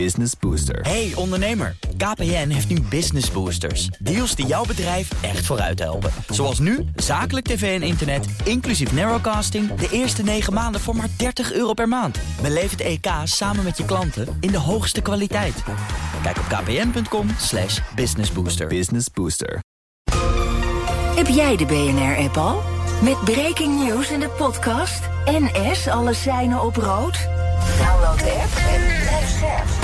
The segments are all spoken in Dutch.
Business Booster. Hey ondernemer, KPN heeft nu Business Boosters. Deals die jouw bedrijf echt vooruit helpen. Zoals nu, zakelijk tv en internet, inclusief narrowcasting... de eerste 9 maanden voor maar 30 euro per maand. Beleef het EK samen met je klanten in de hoogste kwaliteit. Kijk op kpn.com slash businessbooster. Business Booster. Heb jij de BNR-app al? Met breaking news in de podcast NS alle seinen op rood? Download de app en blijf scherp.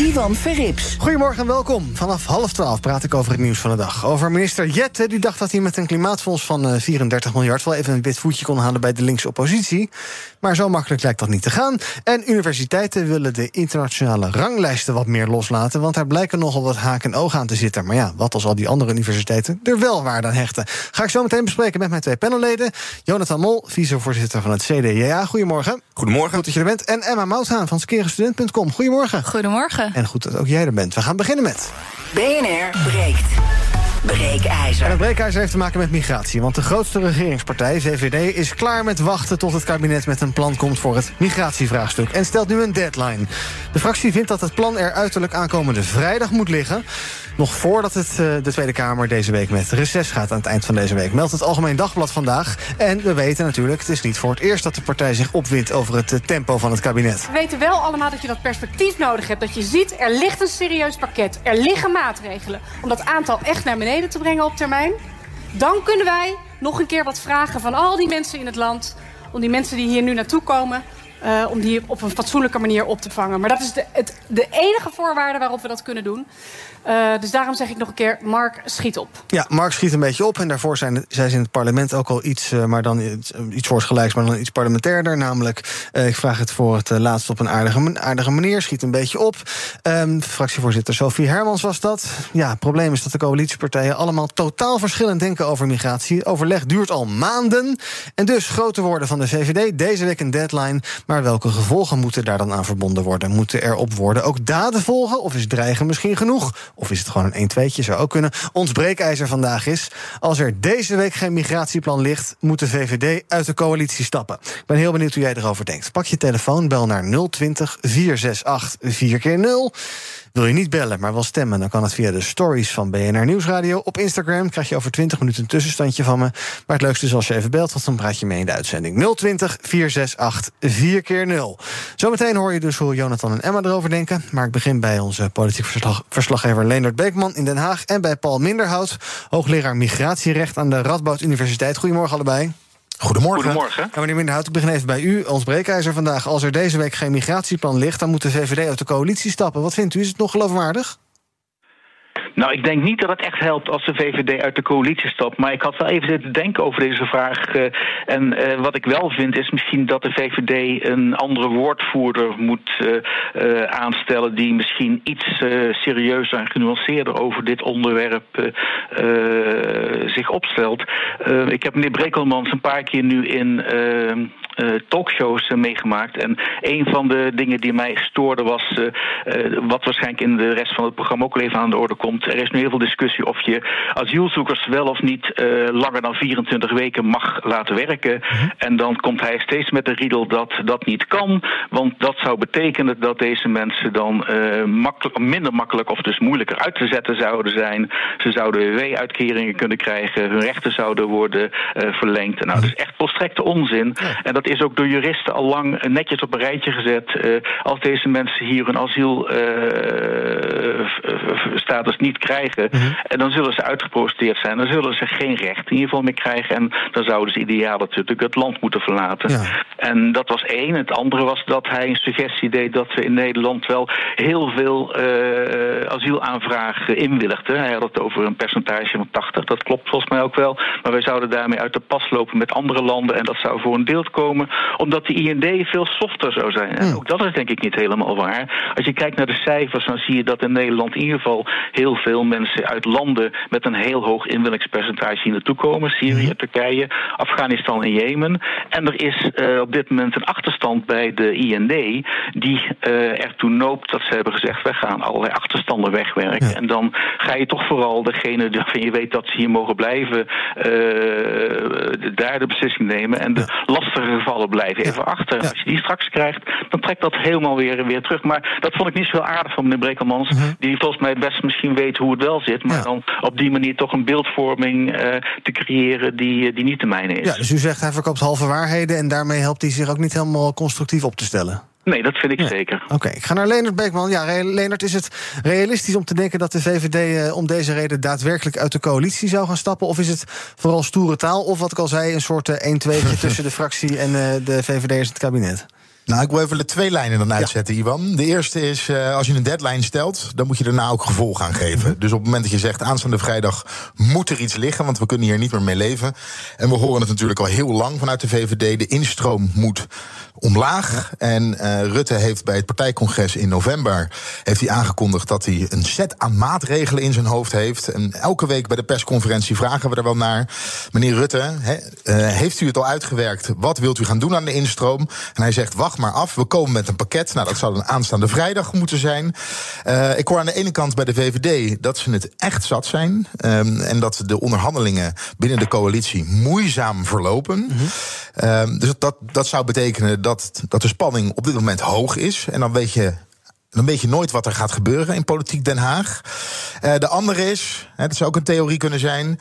Ivan Verrips. Goedemorgen en welkom. Vanaf half twaalf praat ik over het nieuws van de dag. Over minister Jette, die dacht dat hij met een klimaatfonds van eh, 34 miljard... wel even een wit voetje kon halen bij de linkse oppositie. Maar zo makkelijk lijkt dat niet te gaan. En universiteiten willen de internationale ranglijsten wat meer loslaten... want daar blijken nogal wat haak en oog aan te zitten. Maar ja, wat als al die andere universiteiten er wel waarde aan hechten? Ga ik zo meteen bespreken met mijn twee panelleden. Jonathan Mol, vicevoorzitter van het CDJA. Goedemorgen. Goedemorgen. Goed dat je er bent. En Emma Mouthaan van skerenstudent.com. Goedemorgen. Goedemorgen. En goed dat ook jij er bent. We gaan beginnen met... BNR breekt. Breekijzer. En het breekijzer heeft te maken met migratie. Want de grootste regeringspartij, VVD, is klaar met wachten tot het kabinet met een plan komt voor het migratievraagstuk. En stelt nu een deadline. De fractie vindt dat het plan er uiterlijk aankomende vrijdag moet liggen. Nog voordat het, uh, de Tweede Kamer deze week met reces gaat aan het eind van deze week. Meldt het Algemeen Dagblad vandaag. En we weten natuurlijk, het is niet voor het eerst dat de partij zich opwindt over het uh, tempo van het kabinet. We weten wel allemaal dat je dat perspectief nodig hebt. Dat je ziet, er ligt een serieus pakket. Er liggen maatregelen om dat aantal echt naar beneden te brengen op termijn. Dan kunnen wij nog een keer wat vragen van al die mensen in het land. Om die mensen die hier nu naartoe komen. Uh, om die op een fatsoenlijke manier op te vangen. Maar dat is de, het, de enige voorwaarde waarop we dat kunnen doen. Uh, dus daarom zeg ik nog een keer, Mark, schiet op. Ja, Mark schiet een beetje op. En daarvoor zijn zij ze in het parlement ook al iets, uh, maar dan iets, voortgelijks, maar dan iets parlementairder. Namelijk, ik vraag het voor het laatst op een aardige, aardige manier. Schiet een beetje op. Um, fractievoorzitter Sophie Hermans was dat. Ja, het probleem is dat de coalitiepartijen allemaal totaal verschillend denken over migratie. Overleg duurt al maanden. En dus grote woorden van de VVD. Deze week een deadline. Maar welke gevolgen moeten daar dan aan verbonden worden? Moeten er op worden ook daden volgen? Of is dreigen misschien genoeg? Of is het gewoon een 1-2'tje? Zou ook kunnen. Ons breekijzer vandaag is... als er deze week geen migratieplan ligt... moet de VVD uit de coalitie stappen. Ik ben heel benieuwd hoe jij erover denkt. Pak je telefoon, bel naar 020 468 4 keer 0 wil je niet bellen, maar wel stemmen, dan kan het via de stories van BNR Nieuwsradio. Op Instagram krijg je over 20 minuten een tussenstandje van me. Maar het leukste is als je even belt, want dan praat je mee in de uitzending. 020 468 4 keer 0 Zometeen hoor je dus hoe Jonathan en Emma erover denken. Maar ik begin bij onze politiek verslag, verslaggever Leendert Beekman in Den Haag... en bij Paul Minderhout, hoogleraar migratierecht aan de Radboud Universiteit. Goedemorgen allebei. Goedemorgen. Goedemorgen. En meneer Minderhout, ik begin even bij u, ons breekijzer vandaag. Als er deze week geen migratieplan ligt, dan moet de VVD uit de coalitie stappen. Wat vindt u? Is het nog geloofwaardig? Nou, ik denk niet dat het echt helpt als de VVD uit de coalitie stapt. Maar ik had wel even zitten denken over deze vraag. Uh, en uh, wat ik wel vind is misschien dat de VVD een andere woordvoerder moet uh, aanstellen... die misschien iets serieuzer en genuanceerder over dit onderwerp zich opstelt. ik heb meneer Brekelmans een paar keer nu in... Uh, talkshows uh, meegemaakt. En een van de dingen die mij stoorde was, uh, wat waarschijnlijk in de rest van het programma ook al even aan de orde komt. Er is nu heel veel discussie of je asielzoekers wel of niet langer dan 24 weken mag laten werken. Mm-hmm. En dan komt hij steeds met de riedel dat dat niet kan. Want dat zou betekenen dat deze mensen dan makkelijk, minder makkelijk of dus moeilijker uit te zetten zouden zijn. Ze zouden WW-uitkeringen kunnen krijgen, hun rechten zouden worden verlengd. Nou, dat is echt volstrekte onzin. En dat is ook door juristen al lang netjes op een rijtje gezet. Uh, als deze mensen hier een asielstatus uh, niet krijgen, mm-hmm. en dan zullen ze uitgeprocedeerd zijn. Dan zullen ze geen recht in ieder geval meer krijgen. En dan zouden ze ideaal natuurlijk het land moeten verlaten. Ja. En dat was één. Het andere was dat hij een suggestie deed dat we in Nederland wel heel veel uh, asielaanvragen inwilligden. Hij had het over een percentage van 80. Dat klopt volgens mij ook wel. Maar wij zouden daarmee uit de pas lopen met andere landen. En dat zou voor een deel komen, omdat de IND veel softer zou zijn. En ook dat is denk ik niet helemaal waar. Als je kijkt naar de cijfers, dan zie je dat in Nederland in ieder geval heel veel mensen uit landen met een heel hoog inwillingspercentage hier naartoe komen. Syrië, mhm. Turkije, Afghanistan en Jemen. En er is uh, op dit moment een achterstand bij de IND die uh, ertoe noopt dat ze hebben gezegd: wij gaan allerlei achterstanden wegwerken. En dan ga je toch vooral degene waarvan je weet dat ze hier mogen blijven, uh, daar de beslissing nemen. En de lastige gevallen blijven even achter. Als je die straks krijgt, dan trekt dat helemaal weer, weer terug. Maar dat vond ik niet zo heel aardig van meneer Brekelmans. Mhm. Die volgens mij best misschien weet hoe het wel zit. Maar dan op die manier toch een beeldvorming te creëren die, die niet de mijne is. Ja, dus u zegt hij verkoopt halve waarheden en daarmee helpt hij zich ook niet helemaal constructief op te stellen. Nee, dat vind ik zeker. Oké, ik ga naar Leonard Beekman. Ja, Leonard, is het realistisch om te denken dat de VVD eh, om deze reden daadwerkelijk uit de coalitie zou gaan stappen? Of is het vooral stoere taal? Of wat ik al zei, een soort 1 2 tussen de fractie en uh, de VVD'ers in het kabinet? Nou, ik wil even de twee lijnen dan uitzetten, Iwan. De eerste is, uh, als je een deadline stelt, dan moet je daarna ook gevolg aan geven. Dus op het moment dat je zegt, aanstaande vrijdag moet er iets liggen, want we kunnen hier niet meer mee leven. En we horen het natuurlijk al heel lang vanuit de VVD, de instroom moet omlaag. En uh, Rutte heeft bij het partijcongres in november heeft hij aangekondigd dat hij een set aan maatregelen in zijn hoofd heeft. En elke week bij de persconferentie vragen we er wel naar. Meneer Rutte, he, uh, heeft u het al uitgewerkt? Wat wilt u gaan doen aan de instroom? En hij zegt: wacht maar af, we komen met een pakket. Nou, dat zou dan aanstaande vrijdag moeten zijn. Uh, ik hoor aan de ene kant bij de VVD dat ze het echt zat zijn. Um, en dat de onderhandelingen binnen de coalitie moeizaam verlopen. Mm -hmm. dus dat, dat zou betekenen dat, dat de spanning op dit moment hoog is. En dan weet je dan weet je nooit wat er gaat gebeuren in politiek Den Haag. Uh, de andere is, hè, dat zou ook een theorie kunnen zijn.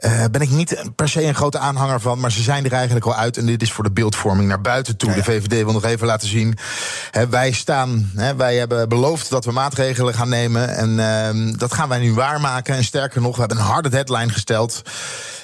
Uh, ben ik niet per se een grote aanhanger van, maar ze zijn er eigenlijk al uit. En dit is voor de beeldvorming naar buiten toe. De VVD wil nog even laten zien. Hè, wij staan, hè, wij hebben beloofd dat we maatregelen gaan nemen. En uh, dat gaan wij nu waarmaken. En sterker nog, we hebben een harde deadline gesteld.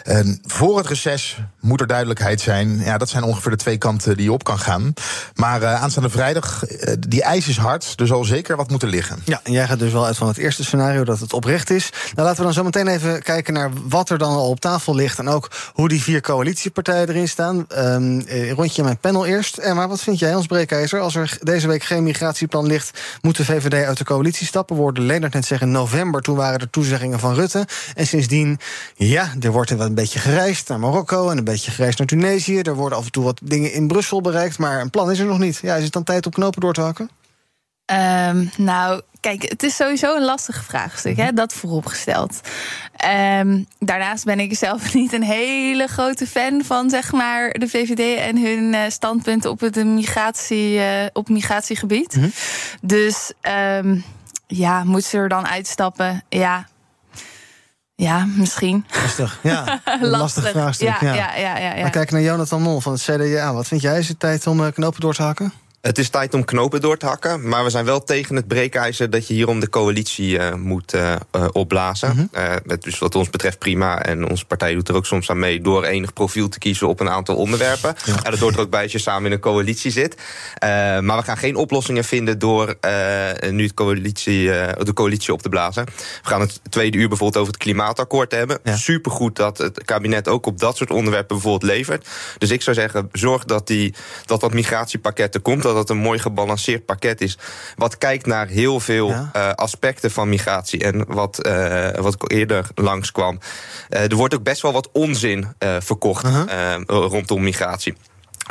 En voor het reces moet er duidelijkheid zijn. Ja, dat zijn ongeveer de twee kanten die je op kan gaan. Maar uh, aanstaande vrijdag, uh, die eis is hard. Er zal zeker wat moeten liggen. Ja, en jij gaat dus wel uit van het eerste scenario dat het oprecht is. Nou, laten we dan zo meteen even kijken naar wat er dan al op tafel ligt. En ook hoe die vier coalitiepartijen erin staan. Um, rondje mijn panel eerst. En maar wat vind jij, Hans Breekijzer? Als er deze week geen migratieplan ligt, moet de VVD uit de coalitie stappen. We hoorden Leonard net zeggen in november. Toen waren er toezeggingen van Rutte. En sindsdien, ja, er wordt wat een beetje gereisd naar Marokko en een beetje gereisd naar Tunesië. Er worden af en toe wat dingen in Brussel bereikt, maar een plan is er nog niet. Ja, is het dan tijd om knopen door te hakken? Um, nou, kijk, het is sowieso een lastig vraagstuk, hè, dat vooropgesteld. Um, daarnaast ben ik zelf niet een hele grote fan van zeg maar, de VVD en hun uh, standpunten op het migratie, uh, op migratiegebied. Mm -hmm. Dus um, ja, moet ze er dan uitstappen? Ja, ja, misschien. Lastig, ja. lastig, lastig vraagstuk. Ja, ja. Ja, ja, ja, ja, Maar kijk naar Jonathan Mol van het CDA. Wat vind jij? Is het tijd om uh, knopen door te hakken? Het is tijd om knopen door te hakken. Maar we zijn wel tegen het breekijzer dat je hierom de coalitie uh, moet uh, uh, opblazen. Mm -hmm. dus wat ons betreft prima. En onze partij doet er ook soms aan mee door enig profiel te kiezen op een aantal onderwerpen. Ja. En dat hoort er ook bij als je samen in een coalitie zit. maar we gaan geen oplossingen vinden door nu het coalitie, de coalitie op te blazen. We gaan het tweede uur bijvoorbeeld over het klimaatakkoord hebben. Ja. Supergoed dat het kabinet ook op dat soort onderwerpen bijvoorbeeld levert. Dus ik zou zeggen, zorg dat die, dat, dat migratiepakket er komt dat het een mooi gebalanceerd pakket is. Wat kijkt naar heel veel ja. uh, aspecten van migratie. En wat, uh, wat eerder langskwam. Uh, er wordt ook best wel wat onzin verkocht -huh. rondom migratie.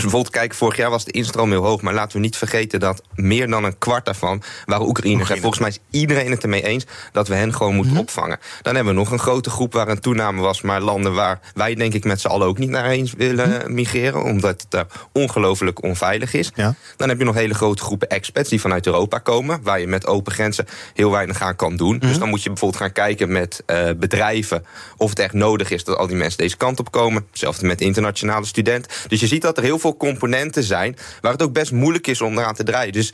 Bijvoorbeeld kijken, vorig jaar was de instroom heel hoog. Maar laten we niet vergeten dat meer dan een kwart daarvan waren Oekraïners. En volgens mij is iedereen het ermee eens dat we hen gewoon moeten mm -hmm. opvangen. Dan hebben we nog een grote groep waar een toename was. Maar landen waar wij denk ik met z'n allen ook niet naar eens willen -hmm. migreren. Omdat het daar ongelooflijk onveilig is. Ja. Dan heb je nog hele grote groepen expats die vanuit Europa komen. Waar je met open grenzen heel weinig aan kan doen. Mm -hmm. Dus dan moet je bijvoorbeeld gaan kijken met uh, bedrijven. Of het echt nodig is dat al die mensen deze kant op komen. Hetzelfde met internationale studenten. Dus je ziet dat er heel veel componenten zijn waar het ook best moeilijk is om eraan te draaien. Dus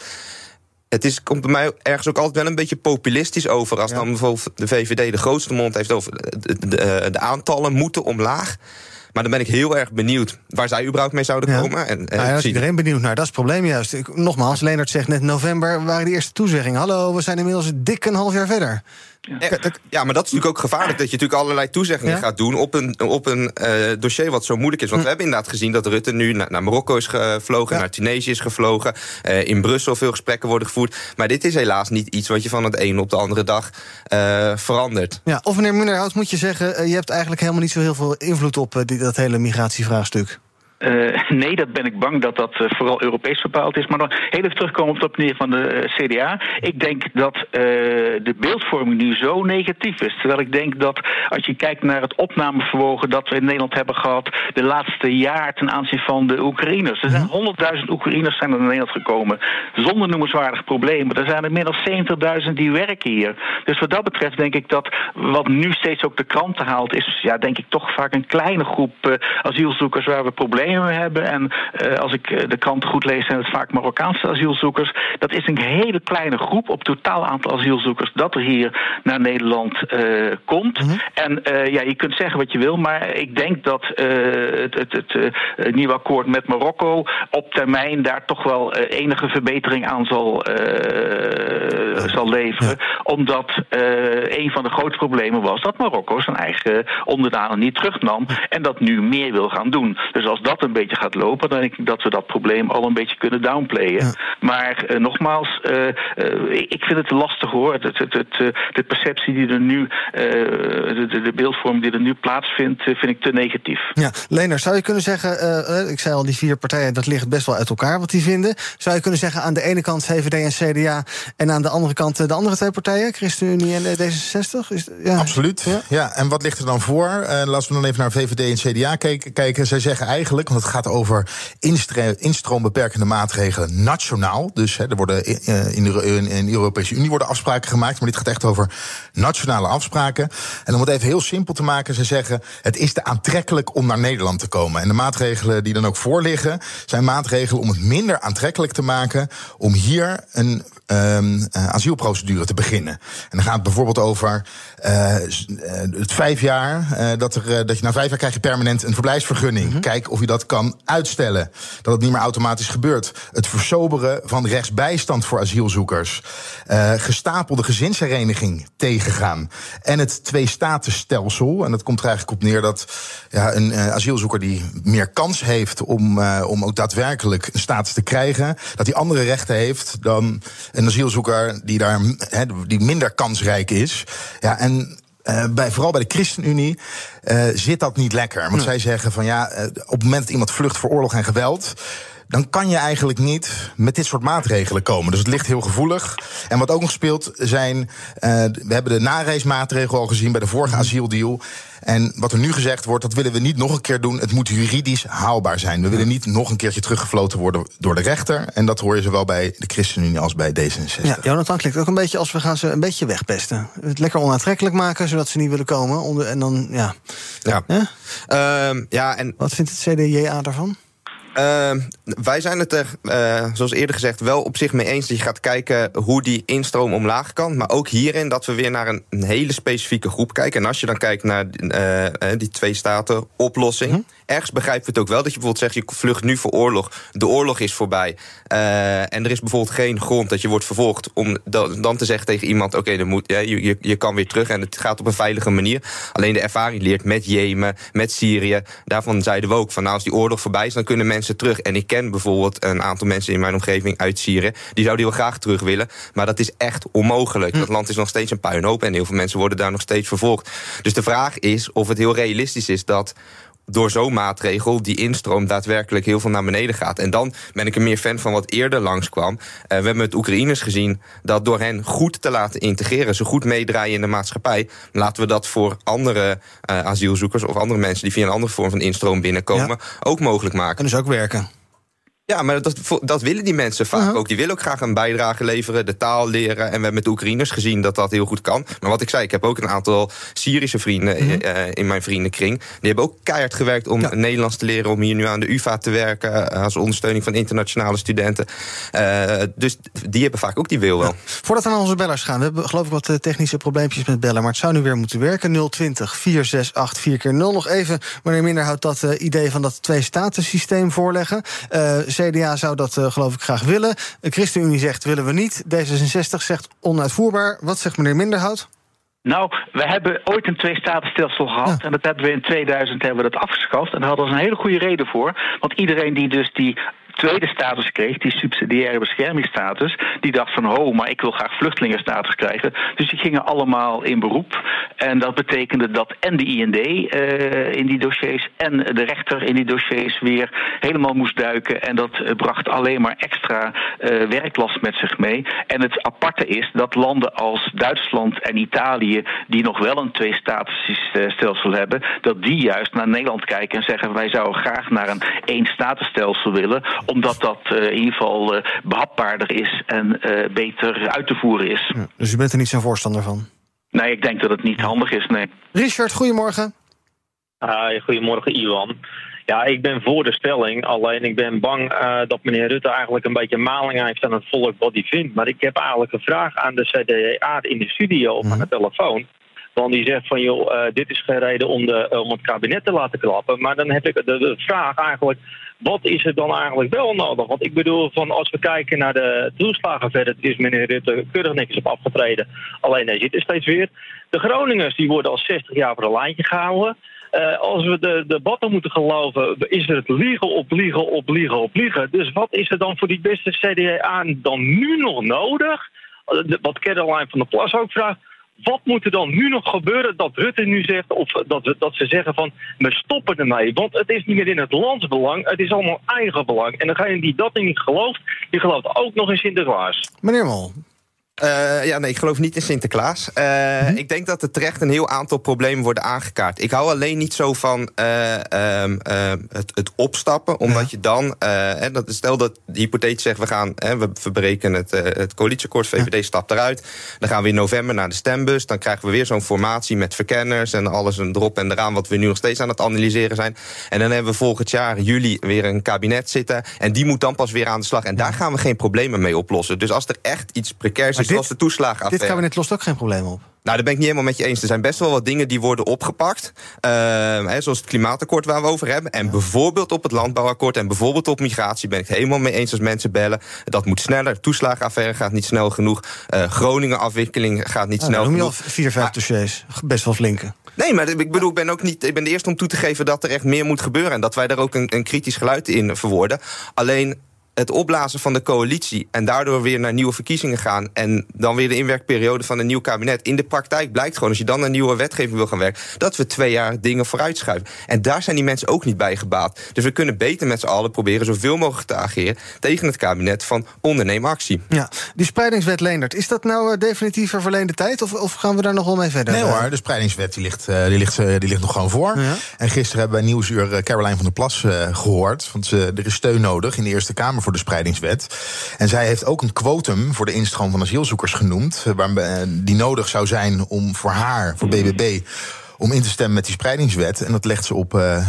het is, komt bij mij ergens ook altijd wel een beetje populistisch over. Als ja. dan bijvoorbeeld de VVD de grootste mond heeft over de, de, de aantallen moeten omlaag. Maar dan ben ik heel erg benieuwd waar zij überhaupt mee zouden ja. komen. En, en nou ja, iedereen benieuwd naar. Dat is het probleem juist. Ik, nogmaals, Leonard zegt net november waren de eerste toezeggingen. Hallo, we zijn inmiddels dik een half jaar verder. Ja. ja, maar dat is natuurlijk ook gevaarlijk. Dat je natuurlijk allerlei toezeggingen gaat doen op een, op een uh, dossier wat zo moeilijk is. Want hm. we hebben inderdaad gezien dat Rutte nu naar, naar Marokko is gevlogen, naar Tunesië is gevlogen. Uh, in Brussel veel gesprekken worden gevoerd. Maar dit is helaas niet iets wat je van het een op de andere dag uh, verandert. Ja, of meneer Munnerhout moet je zeggen, je hebt eigenlijk helemaal niet zo heel veel invloed op die, dat hele migratievraagstuk. Uh, nee, dat ben ik bang dat dat uh, vooral Europees bepaald is. Maar nog heel even terugkomen op de meneer van de uh, eh, CDA. Ik denk dat de beeldvorming nu zo negatief is. Terwijl ik denk dat als je kijkt naar het opnamevermogen dat we in Nederland hebben gehad de laatste jaar ten aanzien van de Oekraïners. Er zijn 100.000 mhm. Oekraïners zijn naar Nederland gekomen zonder noemenswaardig problemen. Er zijn er meer dan 70.000 die werken hier. Dus wat dat betreft denk ik dat wat nu steeds ook de kranten haalt, is ja, denk ik toch vaak een kleine groep asielzoekers waar we problemen hebben. En uh, als ik eh, de kranten goed lees, zijn het vaak Marokkaanse asielzoekers. Dat is een hele kleine groep op totaal aantal asielzoekers dat er hier naar Nederland uh, komt. Mm -hmm. En ja, je kunt zeggen wat je wil, maar ik denk dat het, het, het nieuwe akkoord met Marokko op termijn daar toch wel enige verbetering aan zal, zal leveren. Ja. Omdat een van de grote problemen was dat Marokko zijn eigen onderdanen niet terugnam en dat nu meer wil gaan doen. Dus als dat een beetje gaat lopen, dan denk ik dat we dat probleem al een beetje kunnen downplayen. Maar uh, nogmaals, uh, uh, ik vind het lastig hoor. Het, het, het, de perceptie die er nu, de, de beeldvorming die er nu plaatsvindt, vind ik te negatief. Ja, Lener, zou je kunnen zeggen, ik zei al, die vier partijen, dat ligt best wel uit elkaar wat die vinden. Zou je kunnen zeggen, aan de ene kant VVD en CDA en aan de andere kant de andere twee partijen, ChristenUnie en D66? Is, ja. Absoluut. Ja? ja? en wat ligt er dan voor? laten we dan even naar VVD en CDA kijken. kijken. Zij zeggen eigenlijk, want het gaat over instroombeperkende maatregelen nationaal. Dus hè, er worden in de, in de Europese Unie worden afspraken gemaakt. Maar dit gaat echt over nationale afspraken. En om het even heel simpel te maken, ze zeggen: het is te aantrekkelijk om naar Nederland te komen. En de maatregelen die dan ook voorliggen, zijn maatregelen om het minder aantrekkelijk te maken om hier een um, asielprocedure te beginnen. En dan gaat het bijvoorbeeld over uh, het vijf jaar. Uh, dat, er, dat je na vijf jaar krijg je permanent een verblijfsvergunning. Mm Kijk of je dat kan uitstellen. Dat het niet meer automatisch gebeurt. Het versoberen van rechtsbijstand voor asielzoekers. Uh, gestapelde gezinshereniging tegengaan. En het twee-statenstelsel. En dat komt er eigenlijk op neer dat ja, een asielzoeker die meer kans heeft om, om ook daadwerkelijk een status te krijgen, dat hij andere rechten heeft dan een asielzoeker die daar die minder kansrijk is. Ja, en uh, bij, vooral bij de ChristenUnie uh, zit dat niet lekker. Want zij zeggen van ja, uh, op het moment dat iemand vlucht voor oorlog en geweld dan kan je eigenlijk niet met dit soort maatregelen komen. Dus het ligt heel gevoelig. En wat ook nog speelt zijn. Uh, we hebben de nareismaatregel al gezien bij de vorige asieldeal. En wat er nu gezegd wordt, dat willen we niet nog een keer doen. Het moet juridisch haalbaar zijn. We willen niet nog een keertje teruggefloten worden door de rechter. En dat hoor je zowel bij de ChristenUnie als bij D66. Ja, Jonathan klinkt ook een beetje als we gaan ze een beetje wegpesten. Het lekker onaantrekkelijk maken, zodat ze niet willen komen. En dan, ja. Ja. Ja? Uh, ja en... Wat vindt het CDJA daarvan? Uh, wij zijn het er, uh, zoals eerder gezegd, wel op zich mee eens dat je gaat kijken hoe die instroom omlaag kan. Maar ook hierin dat we weer naar een, een hele specifieke groep kijken. En als je dan kijkt naar uh, die twee staten oplossing. Mm Ergens begrijpen we het ook wel dat je bijvoorbeeld zegt: je vlucht nu voor oorlog. De oorlog is voorbij. en er is bijvoorbeeld geen grond dat je wordt vervolgd. Om dan te zeggen tegen iemand: oké, dan moet ja, je, je kan weer terug. En het gaat op een veilige manier. Alleen de ervaring leert met Jemen, met Syrië. Daarvan zeiden we ook: van nou, als die oorlog voorbij is, dan kunnen mensen terug. En ik ken bijvoorbeeld een aantal mensen in mijn omgeving uit Syrië. Die zouden heel graag terug willen. Maar dat is echt onmogelijk. Hm. Dat land is nog steeds een puinhoop. En heel veel mensen worden daar nog steeds vervolgd. Dus de vraag is of het heel realistisch is dat door zo'n maatregel die instroom daadwerkelijk heel veel naar beneden gaat. En dan ben ik er meer fan van wat eerder langskwam. Uh, we hebben met Oekraïners gezien dat door hen goed te laten integreren, ze goed meedraaien in de maatschappij, laten we dat voor andere uh, asielzoekers of andere mensen die via een andere vorm van instroom binnenkomen ook mogelijk maken. En dus ook werken. Ja, maar dat, dat willen die mensen vaak uh-huh. ook. Die willen ook graag een bijdrage leveren, de taal leren. En we hebben met de Oekraïners gezien dat dat heel goed kan. Maar wat ik zei, ik heb ook een aantal Syrische vrienden uh-huh. uh, in mijn vriendenkring. Die hebben ook keihard gewerkt om ja. Nederlands te leren, om hier nu aan de UvA te werken. Uh, als ondersteuning van internationale studenten. Uh, dus die hebben vaak ook die wil wel. Ja. Voordat we naar onze bellers gaan, we hebben geloof ik wat technische probleempjes met bellen. Maar het zou nu weer moeten werken. 020 468 4 keer 0 Nog even, meneer Minderhout, dat uh, idee van dat twee-staten-systeem voorleggen. Uh, CDA zou dat uh, geloof ik graag willen. De ChristenUnie zegt willen we niet. D66 zegt onuitvoerbaar. Wat zegt meneer Minderhout? Nou, we hebben ooit een twee-statenstelsel gehad. En dat hebben we in 2000 hebben we dat afgeschaft. En daar hadden ze een hele goede reden voor. Want iedereen die dus die tweede status kreeg, die subsidiaire beschermingsstatus, die dacht van, ho, maar ik wil graag vluchtelingenstatus krijgen. Dus die gingen allemaal in beroep. En dat betekende dat en de IND uh, in die dossiers en de rechter in die dossiers weer helemaal moest duiken. En dat bracht alleen maar extra uh, werklast met zich mee. En het aparte is dat landen als Duitsland en Italië, die nog wel een twee-statusstelsel hebben, dat die juist naar Nederland kijken en zeggen: wij zouden graag naar een één-statusstelsel willen omdat dat uh, in ieder geval uh, behapbaarder is en uh, beter uit te voeren is. Ja, dus u bent er niet zo'n voorstander van? Nee, ik denk dat het niet handig is, nee. Richard, goedemorgen. Hi, goedemorgen, Iwan. Ja, ik ben voor de stelling. Alleen ik ben bang uh, dat meneer Rutte eigenlijk een beetje maling heeft aan het volk wat hij vindt. Maar ik heb eigenlijk een vraag aan de CDA in de studio of mm. aan de telefoon. Want die zegt van, joh, uh, dit is geen reden om, de, om het kabinet te laten klappen. Maar dan heb ik de, de vraag eigenlijk, wat is er dan eigenlijk wel nodig? Want ik bedoel, van als we kijken naar de toeslagen verder, is meneer Rutte keurig niks op afgetreden. Alleen hij zit er steeds weer. De Groningers die worden al 60 jaar voor een lijntje gehouden. Uh, als we de debatten moeten geloven, is er het liegen op liegen op liegen op liegen. Dus wat is er dan voor die beste CDA dan nu nog nodig? Wat Caroline van der Plas ook vraagt wat moet er dan nu nog gebeuren dat Rutte nu zegt, of dat, dat ze zeggen van we stoppen ermee? Want het is niet meer in het landsbelang, het is allemaal eigen belang. En degene die dat niet gelooft, die gelooft ook nog in Sinterklaas. Meneer Mol, uh, ja, nee, ik geloof niet in Sinterklaas. Uh, mm-hmm. Ik denk dat er terecht een heel aantal problemen worden aangekaart. Ik hou alleen niet zo van uh, het, het, opstappen, omdat ja. je dan... hè, dat, stel dat de hypothetisch zegt, we gaan we verbreken het, het coalitieakkoord, VVD ja. stapt eruit. Dan gaan we in november naar de stembus. Dan krijgen we weer zo'n formatie met verkenners en alles erop en eraan... wat we nu nog steeds aan het analyseren zijn. En dan hebben we volgend jaar, juli, weer een kabinet zitten. En die moet dan pas weer aan de slag. En daar gaan we geen problemen mee oplossen. Dus als er echt iets precairs is dit, zoals de toeslagenaffaire. Dit kabinet lost ook geen probleem op. Nou, daar ben ik niet helemaal met je eens. Er zijn best wel wat dingen die worden opgepakt. Uh, hè, zoals het klimaatakkoord waar we over hebben. En bijvoorbeeld op het landbouwakkoord en bijvoorbeeld op migratie ben ik het helemaal mee eens als mensen bellen. Dat moet sneller. Toeslagenaffaire gaat niet snel genoeg. Uh, Groningen afwikkeling gaat niet nou, snel genoeg. Noem je al vier, vijf dossiers. Best wel flinke. Nee, maar ik bedoel, ik ben ook niet. Ik ben de eerste om toe te geven dat er echt meer moet gebeuren. En dat wij daar ook een, een kritisch geluid in verwoorden. Alleen het opblazen van de coalitie en daardoor weer naar nieuwe verkiezingen gaan en dan weer de inwerkperiode van een nieuw kabinet. In de praktijk blijkt gewoon, als je dan een nieuwe wetgeving wil gaan werken, dat we twee jaar dingen vooruitschuiven. En daar zijn die mensen ook niet bij gebaat. Dus we kunnen beter met z'n allen proberen zoveel mogelijk te ageren tegen het kabinet van onderneem actie. Ja, die spreidingswet Leendert, is dat nou uh, definitief een verleende tijd of, of, gaan we daar nog wel mee verder? Nee hoor, de spreidingswet die ligt, uh, die ligt, uh, die ligt nog gewoon voor. Ja. En gisteren hebben wij Nieuwsuur Caroline van der Plas gehoord, want er is steun nodig in de Eerste Kamer voor de spreidingswet. En zij heeft ook een quotum voor de instroom van asielzoekers genoemd. Waar, die nodig zou zijn om voor haar, voor BBB om in te stemmen met die spreidingswet. En dat legt ze op uh,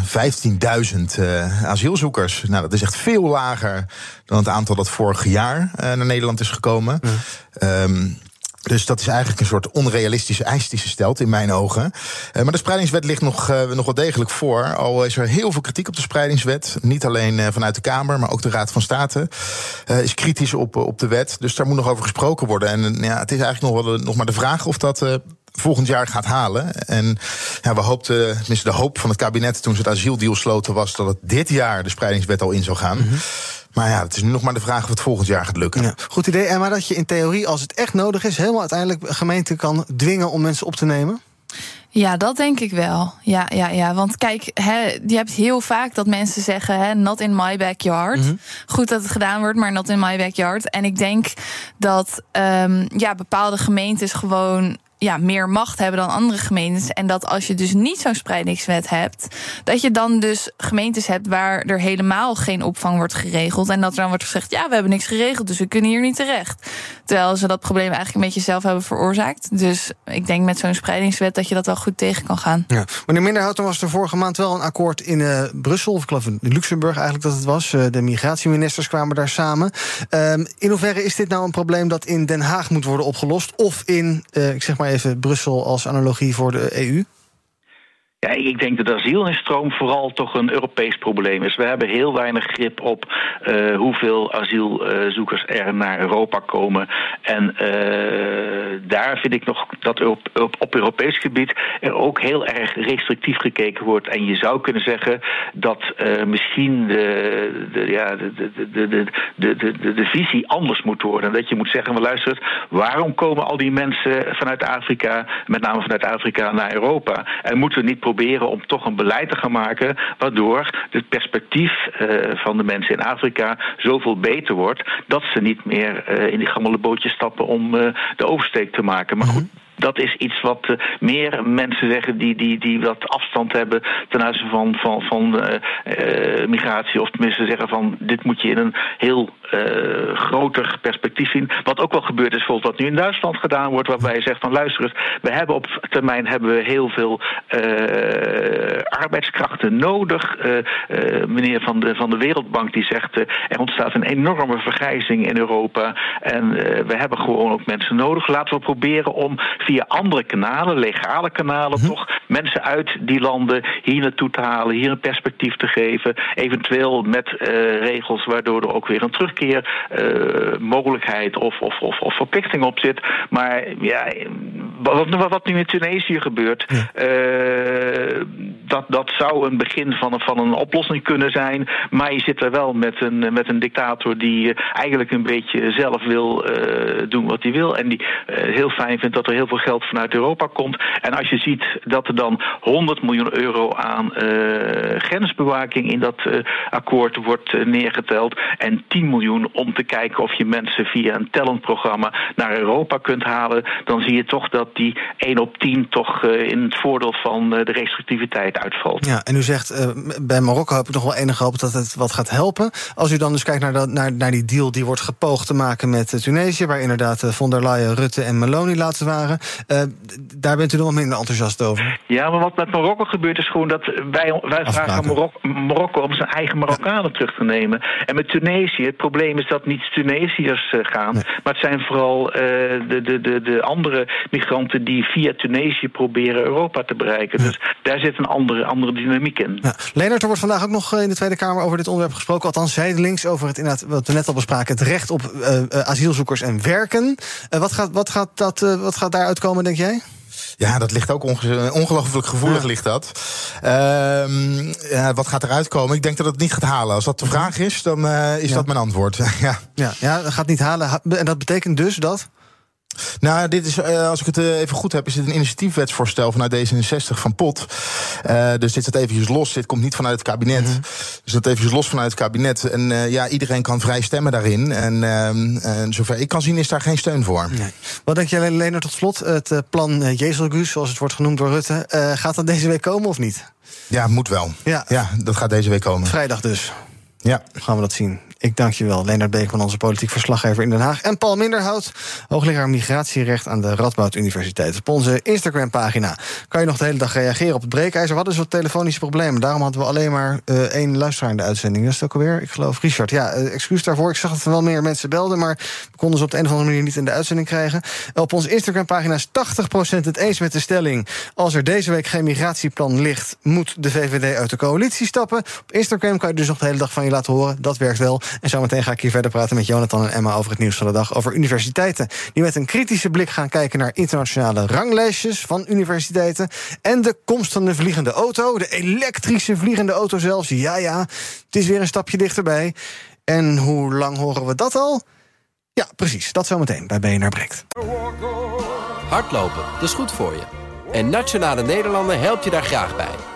15.000 uh, asielzoekers. Nou, dat is echt veel lager dan het aantal dat vorig jaar uh, naar Nederland is gekomen. Um, dus dat is eigenlijk een soort onrealistische eis die ze stelt, in mijn ogen. Uh, maar de spreidingswet ligt nog, uh, nog wel degelijk voor. Al is er heel veel kritiek op de spreidingswet. Niet alleen uh, vanuit de Kamer, maar ook de Raad van State is kritisch op, op de wet. Dus daar moet nog over gesproken worden. En ja, het is eigenlijk nog, wel, nog maar de vraag of dat volgend jaar gaat halen. En ja, we hoopten, tenminste de hoop van het kabinet toen ze het asieldeal sloten was dat het dit jaar de spreidingswet al in zou gaan. Mm-hmm. Maar ja, het is nu nog maar de vraag of het volgend jaar gaat lukken. Ja, goed idee. En maar dat je in theorie, als het echt nodig is, helemaal uiteindelijk gemeente kan dwingen om mensen op te nemen? Ja, dat denk ik wel. Ja, ja, ja. Want kijk, hè, je hebt heel vaak dat mensen zeggen: hè, not in my backyard. Mm-hmm. Goed dat het gedaan wordt, maar not in my backyard. En ik denk dat um, ja, bepaalde gemeentes gewoon ja, meer macht hebben dan andere gemeentes. En dat als je dus niet zo'n spreidingswet hebt, dat je dan dus gemeentes hebt waar er helemaal geen opvang wordt geregeld. En dat er dan wordt gezegd: ja, we hebben niks geregeld, dus we kunnen hier niet terecht. Terwijl ze dat probleem eigenlijk een beetje zelf hebben veroorzaakt. Dus ik denk met zo'n spreidingswet dat je dat wel goed tegen kan gaan. Ja. Meneer Minderhout, was er vorige maand wel een akkoord in uh, Brussel, of ik geloof in Luxemburg eigenlijk dat het was. Uh, de migratieministers kwamen daar samen. Um, in hoeverre is dit nou een probleem dat in Den Haag moet worden opgelost? Of in, uh, ik zeg maar even Brussel als analogie voor de EU? Ja, ik denk dat de asielinstroom vooral toch een Europees probleem is. We hebben heel weinig grip op uh, hoeveel asielzoekers er naar Europa komen. En uh, daar vind ik nog dat op, op, op, Europees gebied er ook heel erg restrictief gekeken wordt. En je zou kunnen zeggen dat uh, misschien de, de, ja, de, de, de, de, de, de, visie anders moet worden. Dat je moet zeggen, we luisteren, waarom komen al die mensen vanuit Afrika, met name vanuit Afrika, naar Europa? En moeten we niet proberen om toch een beleid te gaan maken waardoor het perspectief uh, van de mensen in Afrika zoveel beter wordt dat ze niet meer uh, in die gammele bootjes stappen om uh, de oversteek te maken. Maar goed, dat is iets wat uh, meer mensen zeggen die, die, die wat afstand hebben ten aanzien van, van, van uh, uh, migratie. Of tenminste zeggen van dit moet je in een heel groter perspectief zien. Wat ook wel gebeurd is, bijvoorbeeld wat nu in Duitsland gedaan wordt, waarbij je zegt van luister eens, we hebben op termijn hebben we heel veel arbeidskrachten nodig. meneer van de, van de Wereldbank die zegt er ontstaat een enorme vergrijzing in Europa. En we hebben gewoon ook mensen nodig. Laten we proberen om via andere kanalen, legale kanalen, Mhm. toch mensen uit die landen hier naartoe te halen, hier een perspectief te geven. Eventueel met regels waardoor er ook weer een terugkeermogelijkheid uh, of, of, of, of verplichting op zit. Maar ja, wat, wat nu in Tunesië gebeurt, ja. uh, dat, dat zou een begin van een, van een oplossing kunnen zijn. Maar je zit er wel met een, met een dictator die eigenlijk een beetje zelf wil doen wat hij wil. En die heel fijn vindt dat er heel veel geld vanuit Europa komt. En als je ziet dat er dan 100 miljoen euro aan grensbewaking in dat akkoord wordt neergeteld. En 10 miljoen om te kijken of je mensen via een talentprogramma naar Europa kunt halen. Dan zie je toch dat die 1 op 10 toch in het voordeel van de restrictiviteit uitvalt. Ja, en u zegt bij Marokko heb ik nog wel enige hoop dat het wat gaat helpen. Als u dan dus kijkt naar, dat, naar, naar die deal die wordt gepoogd te maken met Tunesië, waar inderdaad von der Leyen, Rutte en Meloni laatst waren. Uh, daar bent u nog minder enthousiast over. Ja, maar wat met Marokko gebeurt is gewoon dat wij, wij vragen aan Marokko, Marokko om zijn eigen Marokkanen ja. terug te nemen. En met Tunesië, het probleem is dat niet Tunesiërs uh, gaan, nee. maar het zijn vooral uh, de, de, de, de andere migranten die via Tunesië proberen Europa te bereiken. Ja. Dus daar zit een andere, andere dynamiek in. Ja. Leonard, er wordt vandaag ook nog in de Tweede Kamer over dit onderwerp gesproken, althans zijdelings over het inderdaad, wat we net al bespraken, het recht op asielzoekers en werken. wat, gaat, wat, gaat dat, wat gaat daaruit komen, denk jij? Ja, dat ligt ook onge ongelooflijk gevoelig, ja. ligt dat. Uh, ja, wat gaat eruit komen? Ik denk dat het niet gaat halen. Als dat de vraag is, dan uh, is ja. dat mijn antwoord. ja. Ja, ja, dat gaat niet halen. En dat betekent dus dat? Nou, dit is, uh, als ik het uh, even goed heb, is dit een initiatiefwetsvoorstel vanuit D66 van POT. Uh, dus dit staat eventjes los. Dit komt niet vanuit het kabinet. Mm -hmm. Dus dat eventjes los vanuit het kabinet. En ja, iedereen kan vrij stemmen daarin. En ehm, zover ik kan zien, is daar geen steun voor. Nee. Wat denk jij, Leonard, tot slot? Het plan Jezelgus, zoals het wordt genoemd door Rutte. gaat dat deze week komen of niet? Ja, moet wel. Ja. ja, dat gaat deze week komen. Vrijdag dus. Ja. Gaan we dat zien. Ik dank je wel, Leonard Beekman, onze politiek verslaggever in Den Haag. En Paul Minderhout, hoogleraar migratierecht aan de Radboud Universiteit. Op onze Instagram-pagina kan je nog de hele dag reageren op het breekijzer. We hadden dus wat telefonische problemen. Daarom hadden we alleen maar uh, één luisteraar in de uitzending. Dat is het ook alweer, ik geloof, Richard. Ja, uh, excuus daarvoor. Ik zag dat er wel meer mensen belden... maar we konden ze op de een of andere manier niet in de uitzending krijgen. Op onze Instagram-pagina is 80% het eens met de stelling... als er deze week geen migratieplan ligt... moet de VVD uit de coalitie stappen. Op Instagram kan je dus nog de hele dag van je laten horen. Dat werkt wel. En zometeen ga ik hier verder praten met Jonathan en Emma over het nieuws van de dag. Over universiteiten die met een kritische blik gaan kijken naar internationale ranglijstjes van universiteiten. En de komst van de vliegende auto, de elektrische vliegende auto zelfs. Ja, ja, het is weer een stapje dichterbij. En hoe lang horen we dat al? Ja, precies. Dat zometeen bij BNR Breekt. Hardlopen, dat is goed voor je. En Nationale Nederlanden helpt je daar graag bij.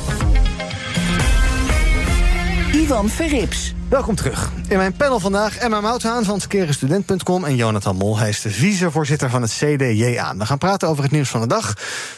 Ivan Verrips. Welkom terug. In mijn panel vandaag Emma Mouthaan van skerestudent.com... en Jonathan Mol, hij is de vicevoorzitter van het CDJA. We gaan praten over het nieuws van de dag.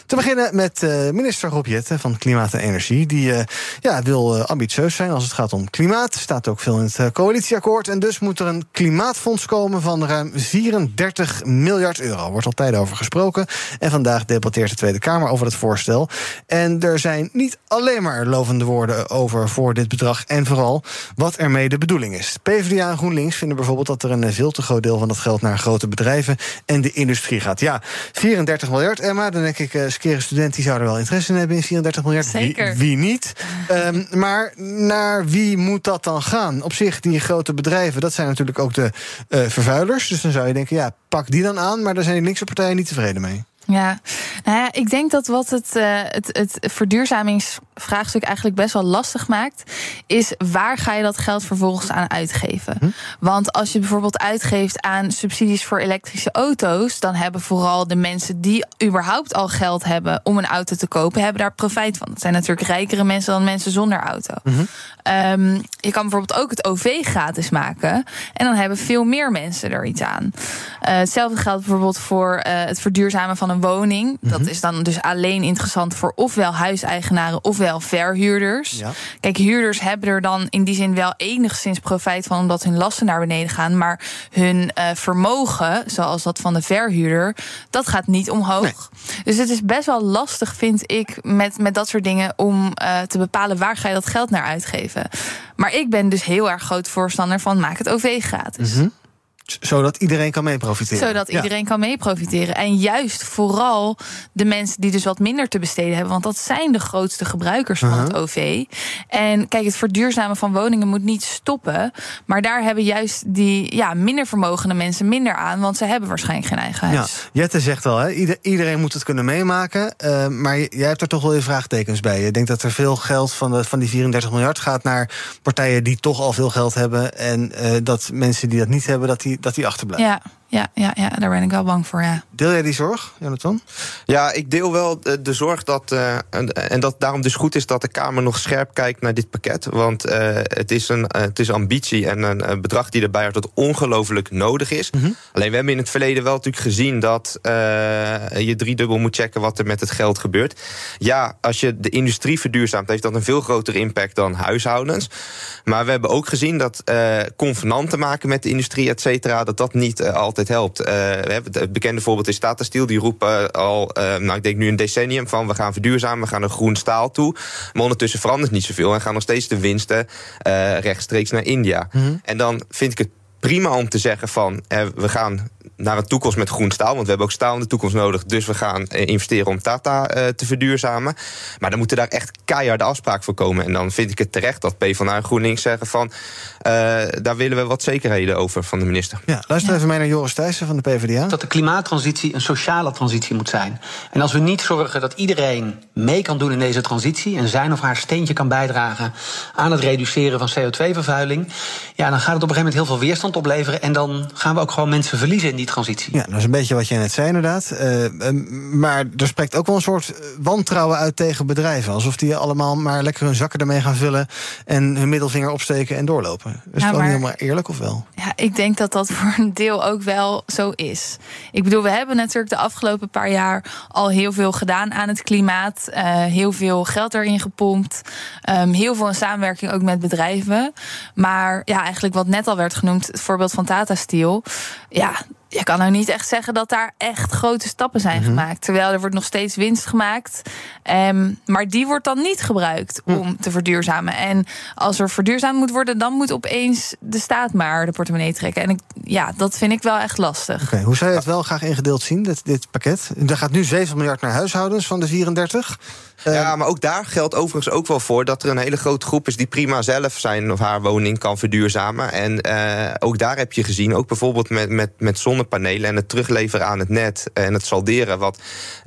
Te beginnen met uh, minister Rob van Klimaat en Energie. Die uh, ja, wil uh, ambitieus zijn als het gaat om klimaat. Staat ook veel in het coalitieakkoord. En dus moet er een klimaatfonds komen van ruim 34 miljard euro. Wordt al tijd over gesproken. En vandaag debatteert de Tweede Kamer over het voorstel. En er zijn niet alleen maar lovende woorden over voor dit bedrag... en vooral wat ermee de bedoeling is. PvdA en GroenLinks vinden bijvoorbeeld dat er een veel te groot deel van dat geld naar grote bedrijven en de industrie gaat. Ja, 34 miljard, Emma. Dan denk ik, uh, skere student die zou er wel interesse in hebben in 34 miljard. Zeker. Wie, wie niet? um, maar naar wie moet dat dan gaan? Op zich, die grote bedrijven, dat zijn natuurlijk ook de uh, vervuilers. Dus dan zou je denken, ja, pak die dan aan. Maar daar zijn die linkse partijen niet tevreden mee. Ja, nou ja, ik denk dat wat het, uh, het, het verduurzamingsvraagstuk eigenlijk best wel lastig maakt, is waar ga je dat geld vervolgens aan uitgeven? Hm? Want als je bijvoorbeeld uitgeeft aan subsidies voor elektrische auto's, dan hebben vooral de mensen die überhaupt al geld hebben om een auto te kopen, hebben daar profijt van. Dat zijn natuurlijk rijkere mensen dan mensen zonder auto. -hmm. um, je kan bijvoorbeeld ook het OV gratis maken en dan hebben veel meer mensen er iets aan. Uh, hetzelfde geldt bijvoorbeeld voor uh, het verduurzamen van een woning. Mm -hmm. Dat is dan dus alleen interessant voor ofwel huiseigenaren ofwel verhuurders. Ja. Kijk, huurders hebben er dan in die zin wel enigszins profijt van, omdat hun lasten naar beneden gaan. Maar hun uh, vermogen, zoals dat van de verhuurder, dat gaat niet omhoog. Nee. Dus het is best wel lastig, vind ik, met, met dat soort dingen om uh, te bepalen waar ga je dat geld naar uitgeven. Maar ik ben dus heel erg groot voorstander van maak het OV gratis. Mm -hmm zodat iedereen kan mee profiteren. Zodat iedereen kan mee profiteren. En juist vooral de mensen die dus wat minder te besteden hebben. Want dat zijn de grootste gebruikers van uh -huh. het OV. En kijk, het verduurzamen van woningen moet niet stoppen. Maar daar hebben juist die ja, minder vermogende mensen minder aan. Want ze hebben waarschijnlijk geen eigen huis. Ja, Jette zegt al, hè, Ieder, iedereen moet het kunnen meemaken. Uh, maar jij hebt er toch wel je vraagtekens bij. Je denkt dat er veel geld van, de, van die 34 miljard gaat naar partijen die toch al veel geld hebben. En uh, dat mensen die dat niet hebben, dat die dat die achterblijft. Ja. Ja, ja, ja, daar ben ik wel bang voor, ja. Deel jij die zorg, Jonathan? Ja, ik deel wel de, de zorg dat... Uh, en dat daarom dus goed is dat de Kamer nog scherp kijkt naar dit pakket. Want uh, het, is een, uh, het is ambitie en een, bedrag die erbij hoort... dat ongelooflijk nodig is. Mm -hmm. Alleen we hebben in het verleden wel natuurlijk gezien... dat je driedubbel moet checken wat er met het geld gebeurt. Ja, als je de industrie verduurzaamt... heeft dat een veel grotere impact dan huishoudens. Maar we hebben ook gezien dat convenanten maken met de industrie, et cetera... dat dat niet altijd helpt. Uh, het bekende voorbeeld is Tata Steel. Die roepen al, uh, nou, ik denk nu een decennium van... we gaan verduurzamen, we gaan naar groen staal toe. Maar ondertussen verandert niet zoveel... en gaan nog steeds de winsten rechtstreeks naar India. Mm -hmm. En dan vind ik het prima om te zeggen van... we gaan naar een toekomst met groen staal. Want we hebben ook staal in de toekomst nodig. Dus we gaan investeren om Tata uh, te verduurzamen. Maar dan moeten daar echt keiharde afspraken voor komen. En dan vind ik het terecht dat PvdA en GroenLinks zeggen van... Uh, daar willen we wat zekerheden over van de minister. Ja, luister ja. even mee naar Joris Thijssen van de PvdA. Dat de klimaattransitie een sociale transitie moet zijn. En als we niet zorgen dat iedereen mee kan doen in deze transitie... en zijn of haar steentje kan bijdragen aan het reduceren van CO2-vervuiling... ja, dan gaat het op een gegeven moment heel veel weerstand opleveren... en dan gaan we ook gewoon mensen verliezen in die transitie. Ja, dat is een beetje wat jij net zei, inderdaad. Uh, maar er spreekt ook wel een soort wantrouwen uit tegen bedrijven. Alsof die allemaal maar lekker hun zakken ermee gaan vullen... en hun middelvinger opsteken en doorlopen. Is ja, het wel niet helemaal eerlijk, of wel? Ja, ik denk dat dat voor een deel ook wel zo is. Ik bedoel, we hebben natuurlijk de afgelopen paar jaar... al heel veel gedaan aan het klimaat. Uh, heel veel geld erin gepompt. Um, heel veel in samenwerking ook met bedrijven. Maar ja, eigenlijk wat net al werd genoemd... voorbeeld van Tata Steel... ja, je kan nou niet echt zeggen dat daar echt grote stappen zijn mm -hmm. gemaakt. Terwijl er wordt nog steeds winst gemaakt. Um, maar die wordt dan niet gebruikt om mm. te verduurzamen. En als er verduurzaamd moet worden, dan moet opeens de staat maar de portemonnee trekken. En ik, ja, dat vind ik wel echt lastig. Okay, hoe zou je het wel graag ingedeeld zien, dit, dit pakket? Er gaat nu 7 miljard naar huishoudens van de 34. Ja, maar ook daar geldt overigens ook wel voor dat er een hele grote groep is die prima zelf zijn of haar woning kan verduurzamen. En uh, ook daar heb je gezien, ook bijvoorbeeld met, met, met zonne zonnepanelen en het terugleveren aan het net en het salderen. Wat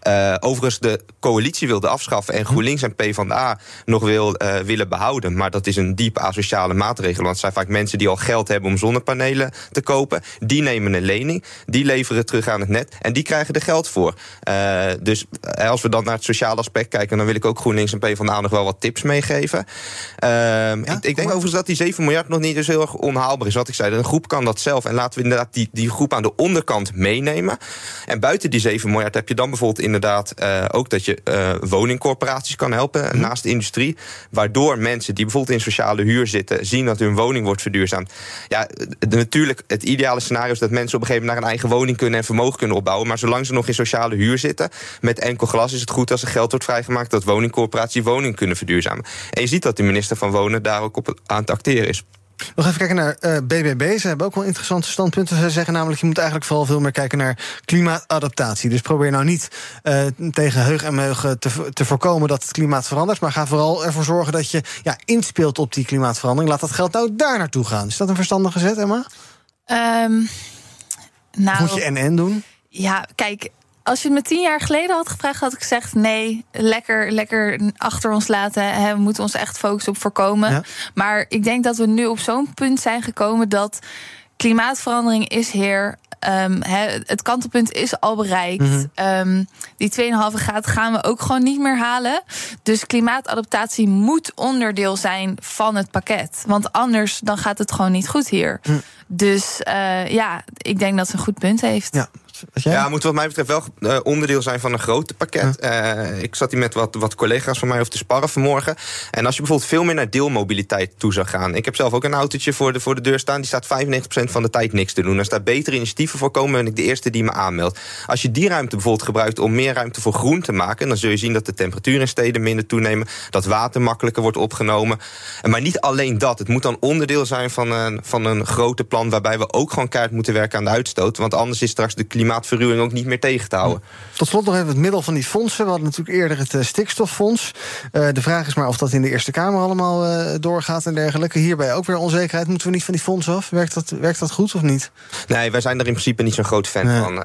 uh, overigens de coalitie wilde afschaffen en GroenLinks en PvdA nog wil, uh, willen behouden. Maar dat is een diep asociale maatregel. Want het zijn vaak mensen die al geld hebben om zonnepanelen te kopen. Die nemen een lening, die leveren terug aan het net en die krijgen er geld voor. Dus als we dan naar het sociale aspect kijken, dan wil ik ook GroenLinks en PvdA nog wel wat tips meegeven. Ja, ik, ik, denk overigens dat die 7 miljard nog niet dus heel erg onhaalbaar is. Wat ik zei, een groep kan dat zelf. En laten we inderdaad die, die groep aan de onderkant meenemen. En buiten die 7 miljard heb je dan bijvoorbeeld inderdaad uh, ook dat je uh, woningcorporaties kan helpen mm. naast de industrie. Waardoor mensen die bijvoorbeeld in sociale huur zitten, zien dat hun woning wordt verduurzaamd. Ja, de, natuurlijk, het ideale scenario is dat mensen op een gegeven moment naar een eigen woning kunnen en vermogen kunnen opbouwen. Maar zolang ze nog in sociale huur zitten, met enkel glas, is het goed als er geld wordt vrijgemaakt dat woningcorporaties woning kunnen verduurzamen. En je ziet dat de minister van Wonen daar ook op aan het acteren is. Nog even kijken naar uh, BBB. Ze hebben ook wel interessante standpunten. Ze zeggen namelijk, je moet eigenlijk vooral veel meer kijken naar klimaatadaptatie. Dus probeer nou niet uh, tegen heug en meug te, te voorkomen dat het klimaat verandert. Maar ga vooral ervoor zorgen dat je ja, inspeelt op die klimaatverandering. Laat dat geld nou daar naartoe gaan. Is dat een verstandige zet, Emma? Um, nou, moet je en-en doen? Ja, kijk, als je het me tien jaar geleden had gevraagd, had ik gezegd: nee, lekker, lekker achter ons laten. Hè, we moeten ons echt focussen op voorkomen. Ja. Maar ik denk dat we nu op zo'n punt zijn gekomen dat klimaatverandering is heer. Um, he, het kantelpunt is al bereikt. Mm -hmm. um, die 2,5 graden gaan we ook gewoon niet meer halen. Dus klimaatadaptatie moet onderdeel zijn van het pakket. Want anders dan gaat het gewoon niet goed hier. Mm. Dus uh, ja, ik denk dat ze een goed punt heeft. Ja. Ja, moet wat mij betreft wel uh, onderdeel zijn van een groot pakket. Ja. Uh, ik zat hier met wat, wat collega's van mij over te sparren vanmorgen. En als je bijvoorbeeld veel meer naar deelmobiliteit toe zou gaan. Ik heb zelf ook een autootje voor de, voor de deur staan. Die staat 95% van de tijd niks te doen. Als daar betere initiatieven voor komen, ben ik de eerste die me aanmeldt. Als je die ruimte bijvoorbeeld gebruikt om meer ruimte voor groen te maken, dan zul je zien dat de temperatuur in steden minder toenemen. Dat water makkelijker wordt opgenomen. Maar niet alleen dat. Het moet dan onderdeel zijn van een, van een grote plan waarbij we ook gewoon kaart moeten werken aan de uitstoot. Want anders is straks de klimaatverruwing ook niet meer tegen te houden. Tot slot nog even het middel van die fondsen. We hadden natuurlijk eerder het uh, stikstoffonds. Uh, de vraag is maar of dat in de Eerste Kamer allemaal uh, doorgaat en dergelijke. Hierbij ook weer onzekerheid. Moeten we niet van die fondsen af? Werkt dat, werkt dat goed of niet? Nee, wij zijn er in principe niet zo'n groot fan nee. van.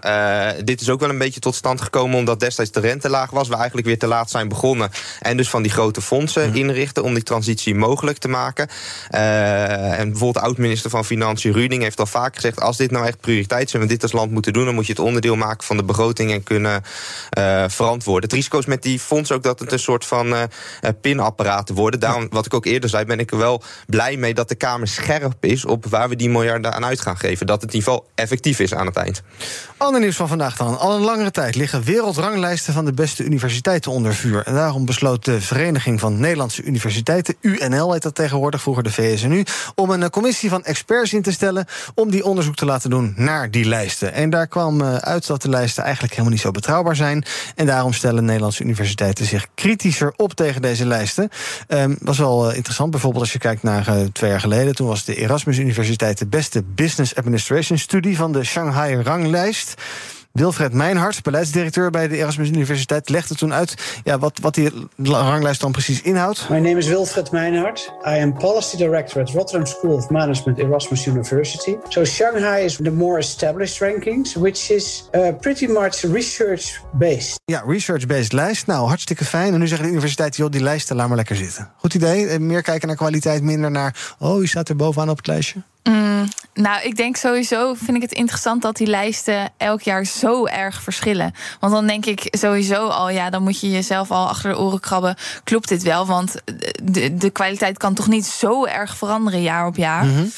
dit is ook wel een beetje tot stand gekomen omdat destijds de rente laag was. We eigenlijk weer te laat zijn begonnen. En dus van die grote fondsen mm. inrichten om die transitie mogelijk te maken. en bijvoorbeeld oud-minister van Financiën Ruding heeft al vaak gezegd... als dit nou echt prioriteit is en we dit als land moeten doen... dan moet je het onderdeel maken van de begroting en kunnen uh, verantwoorden. Het risico is met die fonds ook dat het een soort van uh, pinapparaten worden. Daarom, wat ik ook eerder zei, ben ik er wel blij mee dat de Kamer scherp is op waar we die miljarden aan uit gaan geven. Dat het niveau effectief is aan het eind. Ander nieuws van vandaag dan. Al een langere tijd liggen wereldranglijsten van de beste universiteiten onder vuur. En daarom besloot de Vereniging van Nederlandse Universiteiten, UNL heet dat tegenwoordig, vroeger de VSNU, om een commissie van experts in te stellen om die onderzoek te laten doen naar die lijsten. En daar kwam uit dat de lijsten eigenlijk helemaal niet zo betrouwbaar zijn. En daarom stellen Nederlandse universiteiten zich kritischer op tegen deze lijsten. Um, was wel uh, interessant. Bijvoorbeeld als je kijkt naar uh, twee jaar geleden. Toen was de Erasmus Universiteit de beste Business Administration studie van de Shanghai ranglijst. Wilfred Meinhardt, beleidsdirecteur bij de Erasmus Universiteit, legde toen uit ja, wat, wat die ranglijst dan precies inhoudt. My name is Wilfred Meinhardt. I am policy director at Rotterdam School of Management, Erasmus University. So Shanghai is the more established rankings, which is uh, pretty much research-based. Ja, research-based lijst. Nou, hartstikke fijn. En nu zeggen de universiteit, joh, die lijsten, laat maar lekker zitten. Goed idee. Meer kijken naar kwaliteit, minder naar, oh, wie staat er bovenaan op het lijstje? Mm, nou, ik denk sowieso vind ik het interessant dat die lijsten elk jaar zo erg verschillen. Want dan denk ik sowieso al, ja, dan moet je jezelf al achter de oren krabben. Klopt dit wel? Want de, de kwaliteit kan toch niet zo erg veranderen jaar op jaar. Mm -hmm.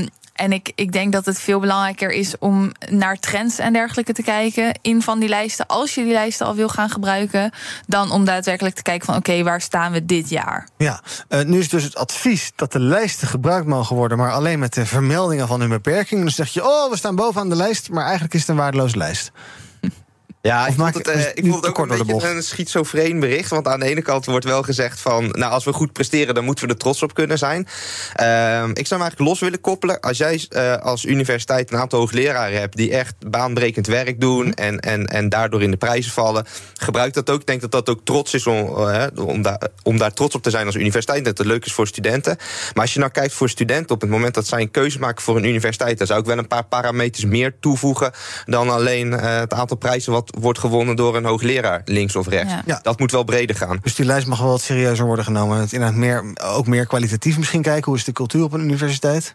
um, en ik, ik denk dat het veel belangrijker is om naar trends en dergelijke te kijken in van die lijsten. Als je die lijsten al wil gaan gebruiken, dan om daadwerkelijk te kijken van oké, waar staan we dit jaar? Ja, uh, nu is dus het advies dat de lijsten gebruikt mogen worden, maar alleen met de vermeldingen van hun beperkingen. Dan zeg je, oh, we staan bovenaan de lijst, maar eigenlijk is het een waardeloze lijst. Ja, ik maak vond het, eh, het ik nu vond het ook kort een beetje een schizofreen bericht. Want aan de ene kant wordt wel gezegd van... nou, als we goed presteren, dan moeten we er trots op kunnen zijn. Ehm, ik zou hem eigenlijk los willen koppelen. Als jij eh, als universiteit een aantal hoogleraren hebt... die echt baanbrekend werk doen en, en, en daardoor in de prijzen vallen... gebruik dat ook. Ik denk dat dat ook trots is om, eh, om, daar, om daar trots op te zijn als universiteit. Dat het leuk is voor studenten. Maar als je nou kijkt voor studenten... op het moment dat zij een keuze maken voor een universiteit... dan zou ik wel een paar parameters meer toevoegen... dan alleen eh, het aantal prijzen wat wordt gewonnen door een hoogleraar links of rechts. Ja. Ja. Dat moet wel breder gaan. Dus die lijst mag wel wat serieuzer worden genomen. Het inderdaad meer, ook meer kwalitatief misschien kijken. Hoe is de cultuur op een universiteit?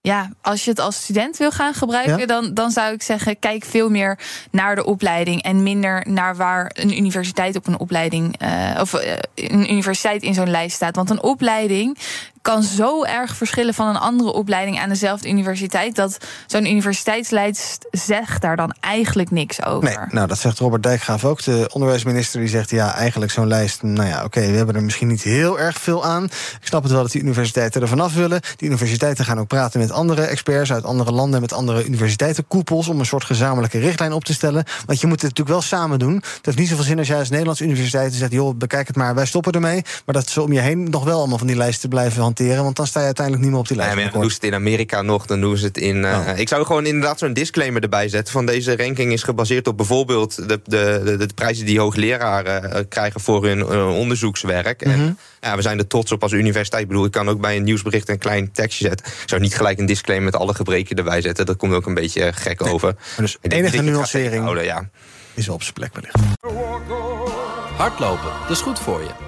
Ja, als je het als student wil gaan gebruiken, Ja? dan, dan zou ik zeggen: kijk veel meer naar de opleiding en minder naar waar een universiteit op een opleiding eh, of eh, een universiteit in zo'n lijst staat. Want een opleiding kan zo erg verschillen van een andere opleiding aan dezelfde universiteit dat zo'n universiteitslijst zegt daar dan eigenlijk niks over. Nee, nou dat zegt Robert Dijkgraaf ook. De onderwijsminister die zegt ja, eigenlijk zo'n lijst. Nou ja, oké, we hebben er misschien niet heel erg veel aan. Ik snap het wel dat die universiteiten er vanaf willen. Die universiteiten gaan ook praten met andere experts uit andere landen, met andere universiteitenkoepels, om een soort gezamenlijke richtlijn op te stellen. Want je moet het natuurlijk wel samen doen. Het heeft niet zoveel zin als jij als Nederlandse universiteit zegt, joh, bekijk het maar, wij stoppen ermee. Maar dat ze om je heen nog wel allemaal van die lijsten blijven hanteren, want dan sta je uiteindelijk niet meer op die lijst. Ja, maar dan doen ze het in Amerika nog, dan doen ze het in. eh, Oh. Ik zou gewoon inderdaad zo'n disclaimer erbij zetten. Van deze ranking is gebaseerd op bijvoorbeeld de, de, de, de prijzen die hoogleraren eh, krijgen voor hun eh, onderzoekswerk. Mhm. En ja, we zijn er trots op als universiteit. Ik bedoel, ik kan ook bij een nieuwsbericht een klein tekstje zetten. Ik zou niet gelijk een disclaimer met alle gebreken erbij zetten. Dat komt ook een beetje gek over. Dus Ik enige nuancering ja. is wel op zijn plek wellicht. Hardlopen, dat is goed voor je.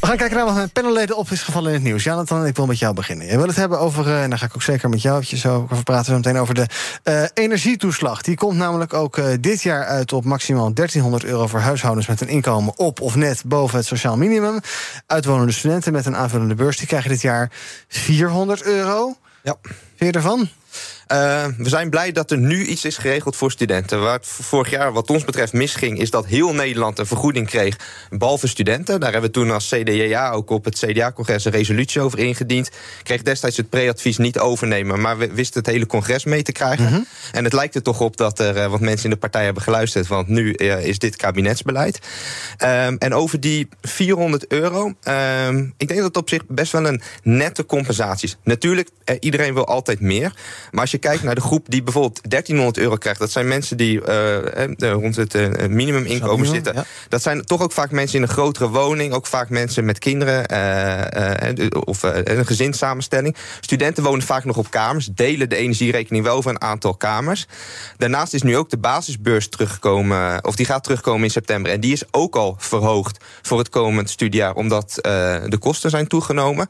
We gaan kijken naar wat mijn panelleden op is gevallen in het nieuws. Jonathan, ik wil met jou beginnen. Je wil het hebben over, eh, en daar ga ik ook zeker met jou eventjes over praten... zo meteen over de eh, energietoeslag. Die komt namelijk ook eh, dit jaar uit op maximaal 1300 euro... voor huishoudens met een inkomen op of net boven het sociaal minimum. Uitwonende studenten met een aanvullende beurs... die krijgen dit jaar 400 euro. Ja. Vind je ervan? Eh, we zijn blij dat er nu iets is geregeld voor studenten. Waar het vorig jaar wat ons betreft misging... is dat heel Nederland een vergoeding kreeg, behalve studenten. Daar hebben we toen als CDA ook op het CDA-congres... een resolutie over ingediend. Kreeg destijds het pre-advies niet overnemen... maar we wisten het hele congres mee te krijgen. En het lijkt er toch op dat er eh, wat mensen in de partij hebben geluisterd... want nu eh, is dit kabinetsbeleid. Ehm, en over die 400 euro... ehm, ik denk dat het op zich best wel een nette compensatie is. Natuurlijk, iedereen wil altijd meer... Maar als je kijkt naar de groep die bijvoorbeeld 1300 euro krijgt, dat zijn mensen die eh, rond het eh, minimuminkomen minimum, zitten. ja. Dat zijn toch ook vaak mensen in een grotere woning, ook vaak mensen met kinderen eh, de- of een gezinssamenstelling. Studenten wonen vaak nog op kamers, delen de energierekening wel over een aantal kamers. Daarnaast is nu ook de basisbeurs teruggekomen, of die gaat terugkomen in september. En die is ook al verhoogd voor het komend studiejaar, omdat de kosten zijn toegenomen.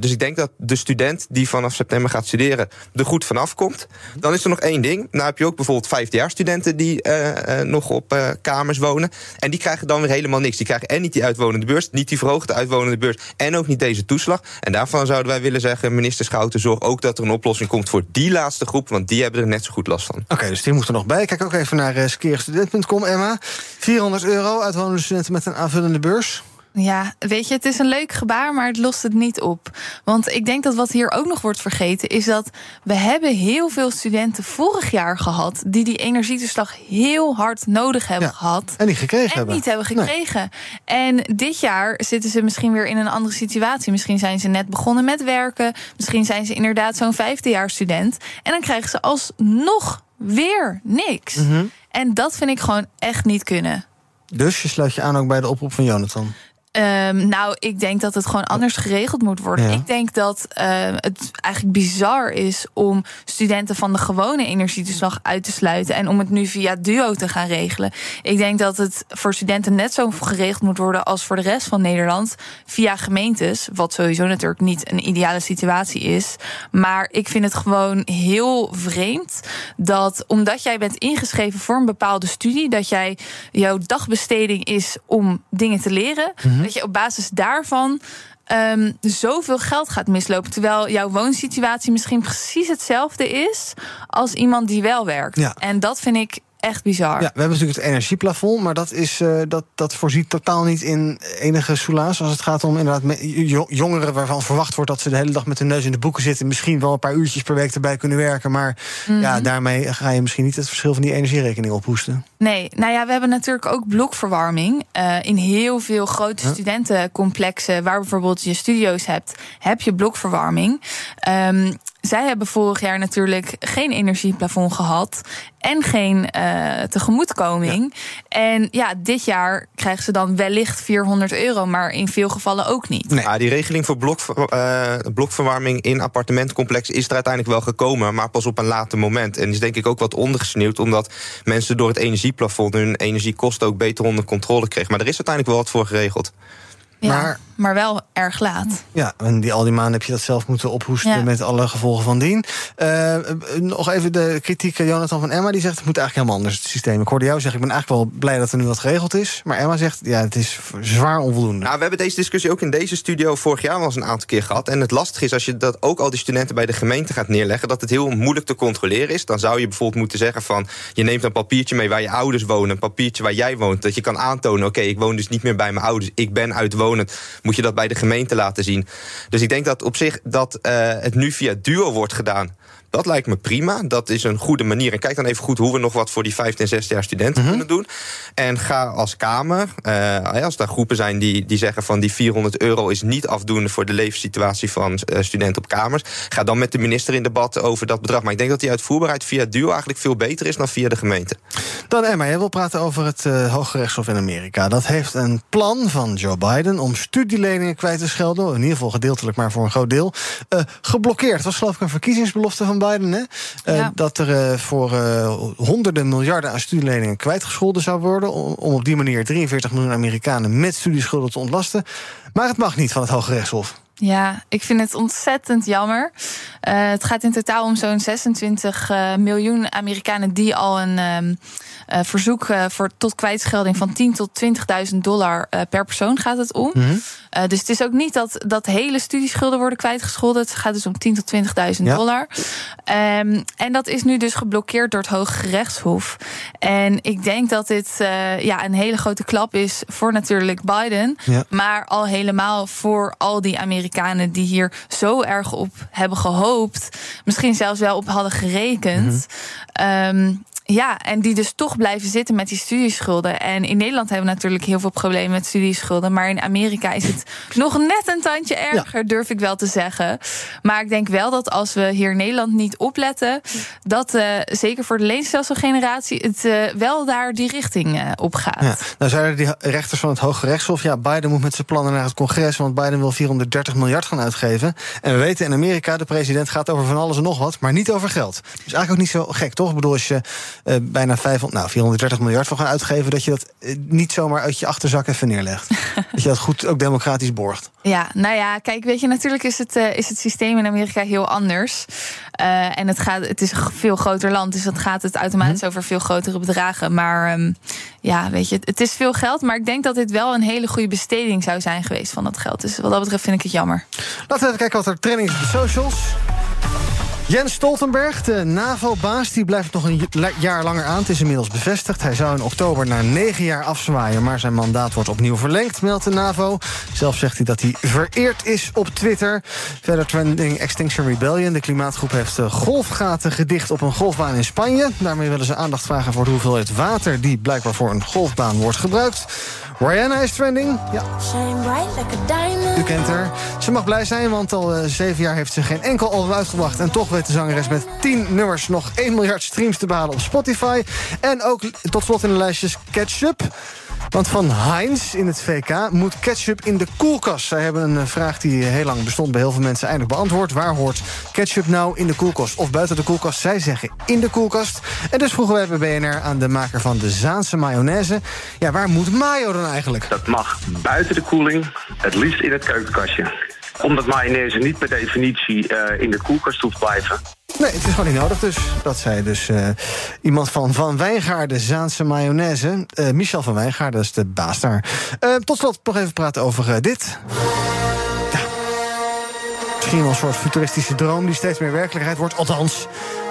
Dus ik denk dat de student die vanaf september gaat studeren er goed vanaf komt. Dan is er nog één ding. Nou heb je ook bijvoorbeeld vijfdejaarsstudenten die eh, eh, nog op eh, kamers wonen. En die krijgen dan weer helemaal niks. Die krijgen en niet die uitwonende beurs, niet die verhoogde uitwonende beurs en ook niet deze toeslag. En daarvan zouden wij willen zeggen, minister Schouten, zorg ook dat er een oplossing komt voor die laatste groep, want die hebben er net zo goed last van. Oké, dus die moet er nog bij. Kijk ook even naar uh, skeerstudent.com, Emma. 400 euro, uitwonende studenten met een aanvullende beurs. Ja, weet je, het is een leuk gebaar, maar het lost het niet op. Want ik denk dat wat hier ook nog wordt vergeten... is dat we hebben heel veel studenten vorig jaar gehad... die die energietoeslag heel hard nodig hebben Ja, gehad. En die gekregen En hebben. niet hebben gekregen. En dit jaar zitten ze misschien weer in een andere situatie. Misschien zijn ze net begonnen met werken. Misschien zijn ze inderdaad zo'n vijfdejaarsstudent. En dan krijgen ze alsnog weer niks. Mhm. En dat vind ik gewoon echt niet kunnen. Dus je sluit je aan ook bij de oproep van Jonathan. Ehm, nou, ik denk dat het gewoon anders geregeld moet worden. Ja. Ik denk dat eh, het eigenlijk bizar is om studenten van de gewone energietoeslag uit te sluiten en om het nu via Duo te gaan regelen. Ik denk dat het voor studenten net zo geregeld moet worden als voor de rest van Nederland via gemeentes, wat sowieso natuurlijk niet een ideale situatie is. Maar ik vind het gewoon heel vreemd dat omdat jij bent ingeschreven voor een bepaalde studie, dat jij jouw dagbesteding is om dingen te leren, Mhm. dat je op basis daarvan ehm, zoveel geld gaat mislopen. Terwijl jouw woonsituatie misschien precies hetzelfde is als iemand die wel werkt. Ja. En dat vind ik echt bizar. Ja, we hebben natuurlijk het energieplafond, maar dat, is, eh, dat, dat voorziet totaal niet in enige soelaas. Als het gaat om inderdaad jongeren waarvan verwacht wordt dat ze de hele dag met hun neus in de boeken zitten. Misschien wel een paar uurtjes per week erbij kunnen werken. Maar ja, Mhm. daarmee ga je misschien niet het verschil van die energierekening ophoesten. Nee, nou ja, we hebben natuurlijk ook blokverwarming. Eh, in heel veel grote studentencomplexen, waar bijvoorbeeld je studio's hebt, heb je blokverwarming. Ehm, zij hebben vorig jaar natuurlijk geen energieplafond gehad en geen eh, tegemoetkoming. En ja, dit jaar krijgen ze dan wellicht 400 euro, maar in veel gevallen ook niet. Ja, die regeling voor blok, eh, blokverwarming in appartementcomplex is er uiteindelijk wel gekomen, maar pas op een later moment. En is denk ik ook wat ondergesneeuwd, omdat mensen door het energieplafond hun energiekosten ook beter onder controle kregen. Maar er is uiteindelijk wel wat voor geregeld. Ja, Maar- maar, wel erg laat. Ja, en die, al die maanden heb je dat zelf moeten ophoesten Ja. met alle gevolgen van dien. Eh, nog even de kritiek, eh, Jonathan van Emma, die zegt het moet eigenlijk helemaal anders, het systeem. Ik hoorde jou zeggen, ik ben eigenlijk wel blij dat er nu wat geregeld is. Maar Emma zegt, ja, het is zwaar onvoldoende. Nou, we hebben deze discussie ook in deze studio vorig jaar wel eens een aantal keer gehad. En het lastige is als je dat ook al die studenten bij de gemeente gaat neerleggen, dat het heel moeilijk te controleren is. Dan zou je bijvoorbeeld moeten zeggen van je neemt een papiertje mee waar je ouders wonen, een papiertje waar jij woont, dat je kan aantonen, oké, ik woon dus niet meer bij mijn ouders, ik ben Moet je dat bij de gemeente laten zien. Dus ik denk dat op zich dat eh, het nu via Duo wordt gedaan. Dat lijkt me prima. Dat is een goede manier. En kijk dan even goed hoe we nog wat voor die 15 en 16 jaar studenten kunnen doen. En ga als Kamer, eh, als daar groepen zijn die, die zeggen van die 400 euro is niet afdoende voor de levenssituatie van eh, studenten op kamers. Ga dan met de minister in debat over dat bedrag. Maar ik denk dat die uitvoerbaarheid via Duo eigenlijk veel beter is dan via de gemeente. Dan Emma, jij wil praten over het uh, Hoge Rechtshof in Amerika. Dat heeft een plan van Joe Biden om studieleningen kwijt te schelden. In ieder geval gedeeltelijk, maar voor een groot deel. Uh, geblokkeerd. Dat was geloof ik een verkiezingsbelofte van Biden. Hè? Uh, ja. Dat er voor honderden miljarden aan studieleningen kwijtgescholden zou worden. Om, om op die manier 43 miljoen Amerikanen met studieschulden te ontlasten. Maar het mag niet van het Hoge Rechtshof. Ja, ik vind het ontzettend jammer. Uh, het gaat in totaal om zo'n 26 uh, miljoen Amerikanen die al een um, uh, verzoek voor tot kwijtschelding van 10 tot 20.000 dollar per persoon gaat het om. Mm -hmm. dus het is ook niet dat, dat hele studieschulden worden kwijtgescholden. Het gaat dus om 10 tot 20.000 ja. dollar. Um, en dat is nu dus geblokkeerd door het Hoge Rechtshof. En ik denk dat dit ja, een hele grote klap is voor natuurlijk Biden. Ja. Maar al helemaal voor al die Amerikanen. Amerikanen die hier zo erg op hebben gehoopt, misschien zelfs wel op hadden gerekend. Mm -hmm. um, ja, en die dus toch blijven zitten met die studieschulden. En in Nederland hebben we natuurlijk heel veel problemen met studieschulden. Maar in Amerika is het nog net een tandje erger, ja. durf ik wel te zeggen. Maar ik denk wel dat als we hier in Nederland niet opletten, dat uh, zeker voor de leenstelselgeneratie het uh, wel daar die richting uh, op gaat. Ja. Nou zeiden die rechters van het Hoge Rechtshof, ja, Biden moet met zijn plannen naar het congres, want Biden wil 430 miljard gaan uitgeven. En we weten in Amerika, de president gaat over van alles en nog wat, maar niet over geld. Dus eigenlijk ook niet zo gek, toch? Ik bedoel, als je uh, bijna 500, nou, 430 miljard voor gaan uitgeven, dat je dat uh, niet zomaar uit je achterzak even neerlegt. dat je dat goed ook democratisch borgt. Ja, nou ja, kijk, weet je, natuurlijk is het, uh, is het systeem in Amerika heel anders. En het, gaat, het is een veel groter land, dus dat gaat het automatisch mm. over veel grotere bedragen. Maar um, ja, weet je, het, het is veel geld, maar ik denk dat dit wel een hele goede besteding zou zijn geweest van dat geld. Dus wat dat betreft vind ik het jammer. Laten we even kijken wat er training is op de socials. Jens Stoltenberg, de NAVO-baas, die blijft nog een jaar langer aan. Het is inmiddels bevestigd. Hij zou in oktober na negen jaar afzwaaien... maar zijn mandaat wordt opnieuw verlengd, meldt de NAVO. Zelf zegt hij dat hij vereerd is op Twitter. Verder trending Extinction Rebellion. De klimaatgroep heeft golfgaten gedicht op een golfbaan in Spanje. Daarmee willen ze aandacht vragen voor de hoeveelheid water... die blijkbaar voor een golfbaan wordt gebruikt. Rihanna is trending. Ja. U kent haar. Ze mag blij zijn, want al uh, zeven jaar heeft ze geen enkel album uitgebracht. En toch weet de zangeres met 10 nummers nog 1 miljard streams te behalen op Spotify. En ook tot slot in de lijstjes Ketchup. Want van Heinz in het VK moet ketchup in de koelkast. Zij hebben een vraag die heel lang bestond bij heel veel mensen eindelijk beantwoord. Waar hoort ketchup nou in de koelkast of buiten de koelkast? Zij zeggen in de koelkast. En dus vroegen wij bij BNR aan de maker van de Zaanse mayonaise... ja, waar moet mayo dan eigenlijk? Dat mag buiten de koeling, het liefst in het keukenkastje. Omdat mayonaise niet per definitie uh, in de koelkast hoeft blijven. Nee, het is gewoon niet nodig dus. Dat zei dus uh, iemand van Van Wijngaarden, Zaanse mayonaise. Uh, Michel van Wijngaarden, dat is de baas daar. tot slot nog even praten over dit. Misschien wel een soort futuristische droom die steeds meer werkelijkheid wordt. Althans,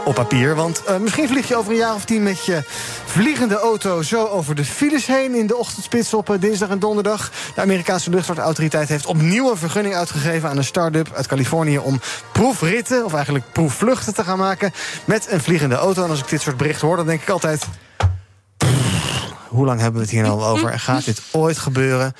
op papier. Want uh, misschien vlieg je over een jaar of tien met je vliegende auto zo over de files heen in de ochtendspits op uh, dinsdag en donderdag. De Amerikaanse luchtvaartautoriteit heeft opnieuw een vergunning uitgegeven aan een start-up uit Californië om proefritten, of eigenlijk proefvluchten te gaan maken met een vliegende auto. En als ik dit soort berichten hoor, dan denk ik altijd. Hoe lang hebben we het hier nou over? En gaat dit ooit gebeuren?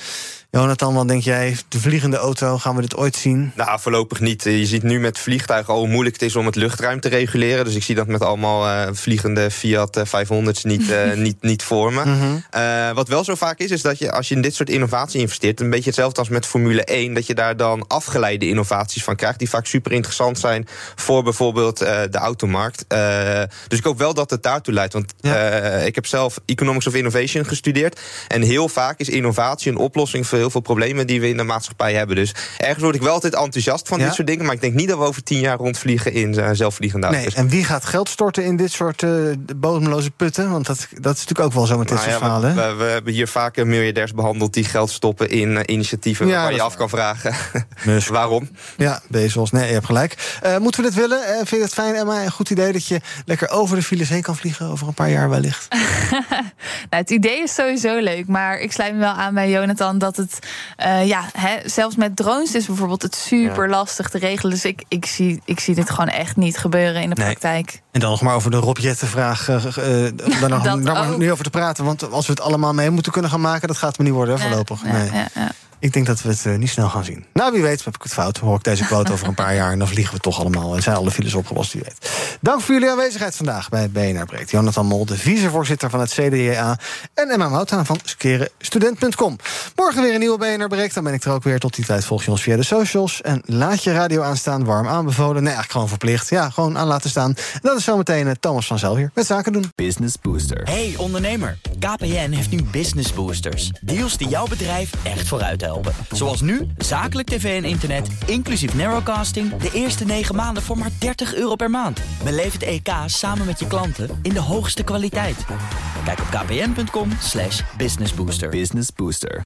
Jonathan, wat denk jij? De vliegende auto, gaan we dit ooit zien? Nou, voorlopig niet. Je ziet nu met vliegtuigen al hoe moeilijk het is om het luchtruim te reguleren. Dus ik zie dat met allemaal uh, vliegende Fiat 500's niet, uh, niet, niet voor me. Mm -hmm. uh, wat wel zo vaak is, is dat je als je in dit soort innovatie investeert... een beetje hetzelfde als met Formule 1... dat je daar dan afgeleide innovaties van krijgt... die vaak super interessant zijn voor bijvoorbeeld de automarkt. dus ik hoop wel dat het daartoe leidt. Want ja. ik heb zelf Economics of Innovation gestudeerd. En heel vaak is innovatie een oplossing voor heel veel problemen die we in de maatschappij hebben. Dus ergens word ik wel altijd enthousiast van Ja? dit soort dingen. Maar ik denk niet dat we over tien jaar rondvliegen in uh, zelfvliegende auto's. Nee, en wie gaat geld storten in dit soort eh, bodemloze putten? Want dat, dat is natuurlijk ook wel zo met dit Nou soort ja, verhalen. we, hè? we, we hebben hier vaak eh, miljardairs behandeld die geld stoppen in eh, initiatieven Ja, waar je af kan vragen. Musk. Waarom? Ja, Bezos. Nee, je hebt gelijk. Eh, moeten we dit willen? Eh, vind je het fijn, Emma? Een goed idee dat je lekker over de files heen kan vliegen over een paar jaar wellicht? Nou, het idee is sowieso leuk, maar ik sluit me wel aan bij Jonathan dat het, eh, ja, hè, zelfs met drones is bijvoorbeeld het super lastig te regelen. Dus ik, ik, zie, ik zie dit gewoon echt niet gebeuren in de Nee. praktijk. En dan nog maar over de Rob eh, eh, om daar nog nu over te praten. Want als we het allemaal mee moeten kunnen gaan maken... dat gaat me niet worden hè, voorlopig. Ja, nee. Ik denk dat we het eh, niet snel gaan zien. Nou, wie weet heb ik het fout. Hoor ik deze quote over een paar jaar... en dan vliegen we toch allemaal. En zijn alle files opgelost, wie weet. Dank voor jullie aanwezigheid vandaag bij BNR Breekt. Jonathan Mol, de vicevoorzitter van het CDA... en Emma Mouthaan van skerenstudent.com. Morgen weer een nieuwe BNR Breekt. Dan ben ik er ook weer. Tot die tijd volg je ons via de socials. En laat je radio aanstaan, warm aanbevolen. Nee, eigenlijk gewoon verplicht. Ja, gewoon aan laten staan. En dat is zometeen eh, Thomas van Zel hier met Zaken doen. Business Booster. Hey ondernemer, KPN heeft nu Business Boosters. Deals die jouw bedrijf echt vooruit Zoals nu, zakelijk tv en internet, inclusief narrowcasting... de eerste 9 maanden voor maar 30 euro per maand. Beleef het EK samen met je klanten in de hoogste kwaliteit. Kijk op kpn.com businessbooster. Business Booster.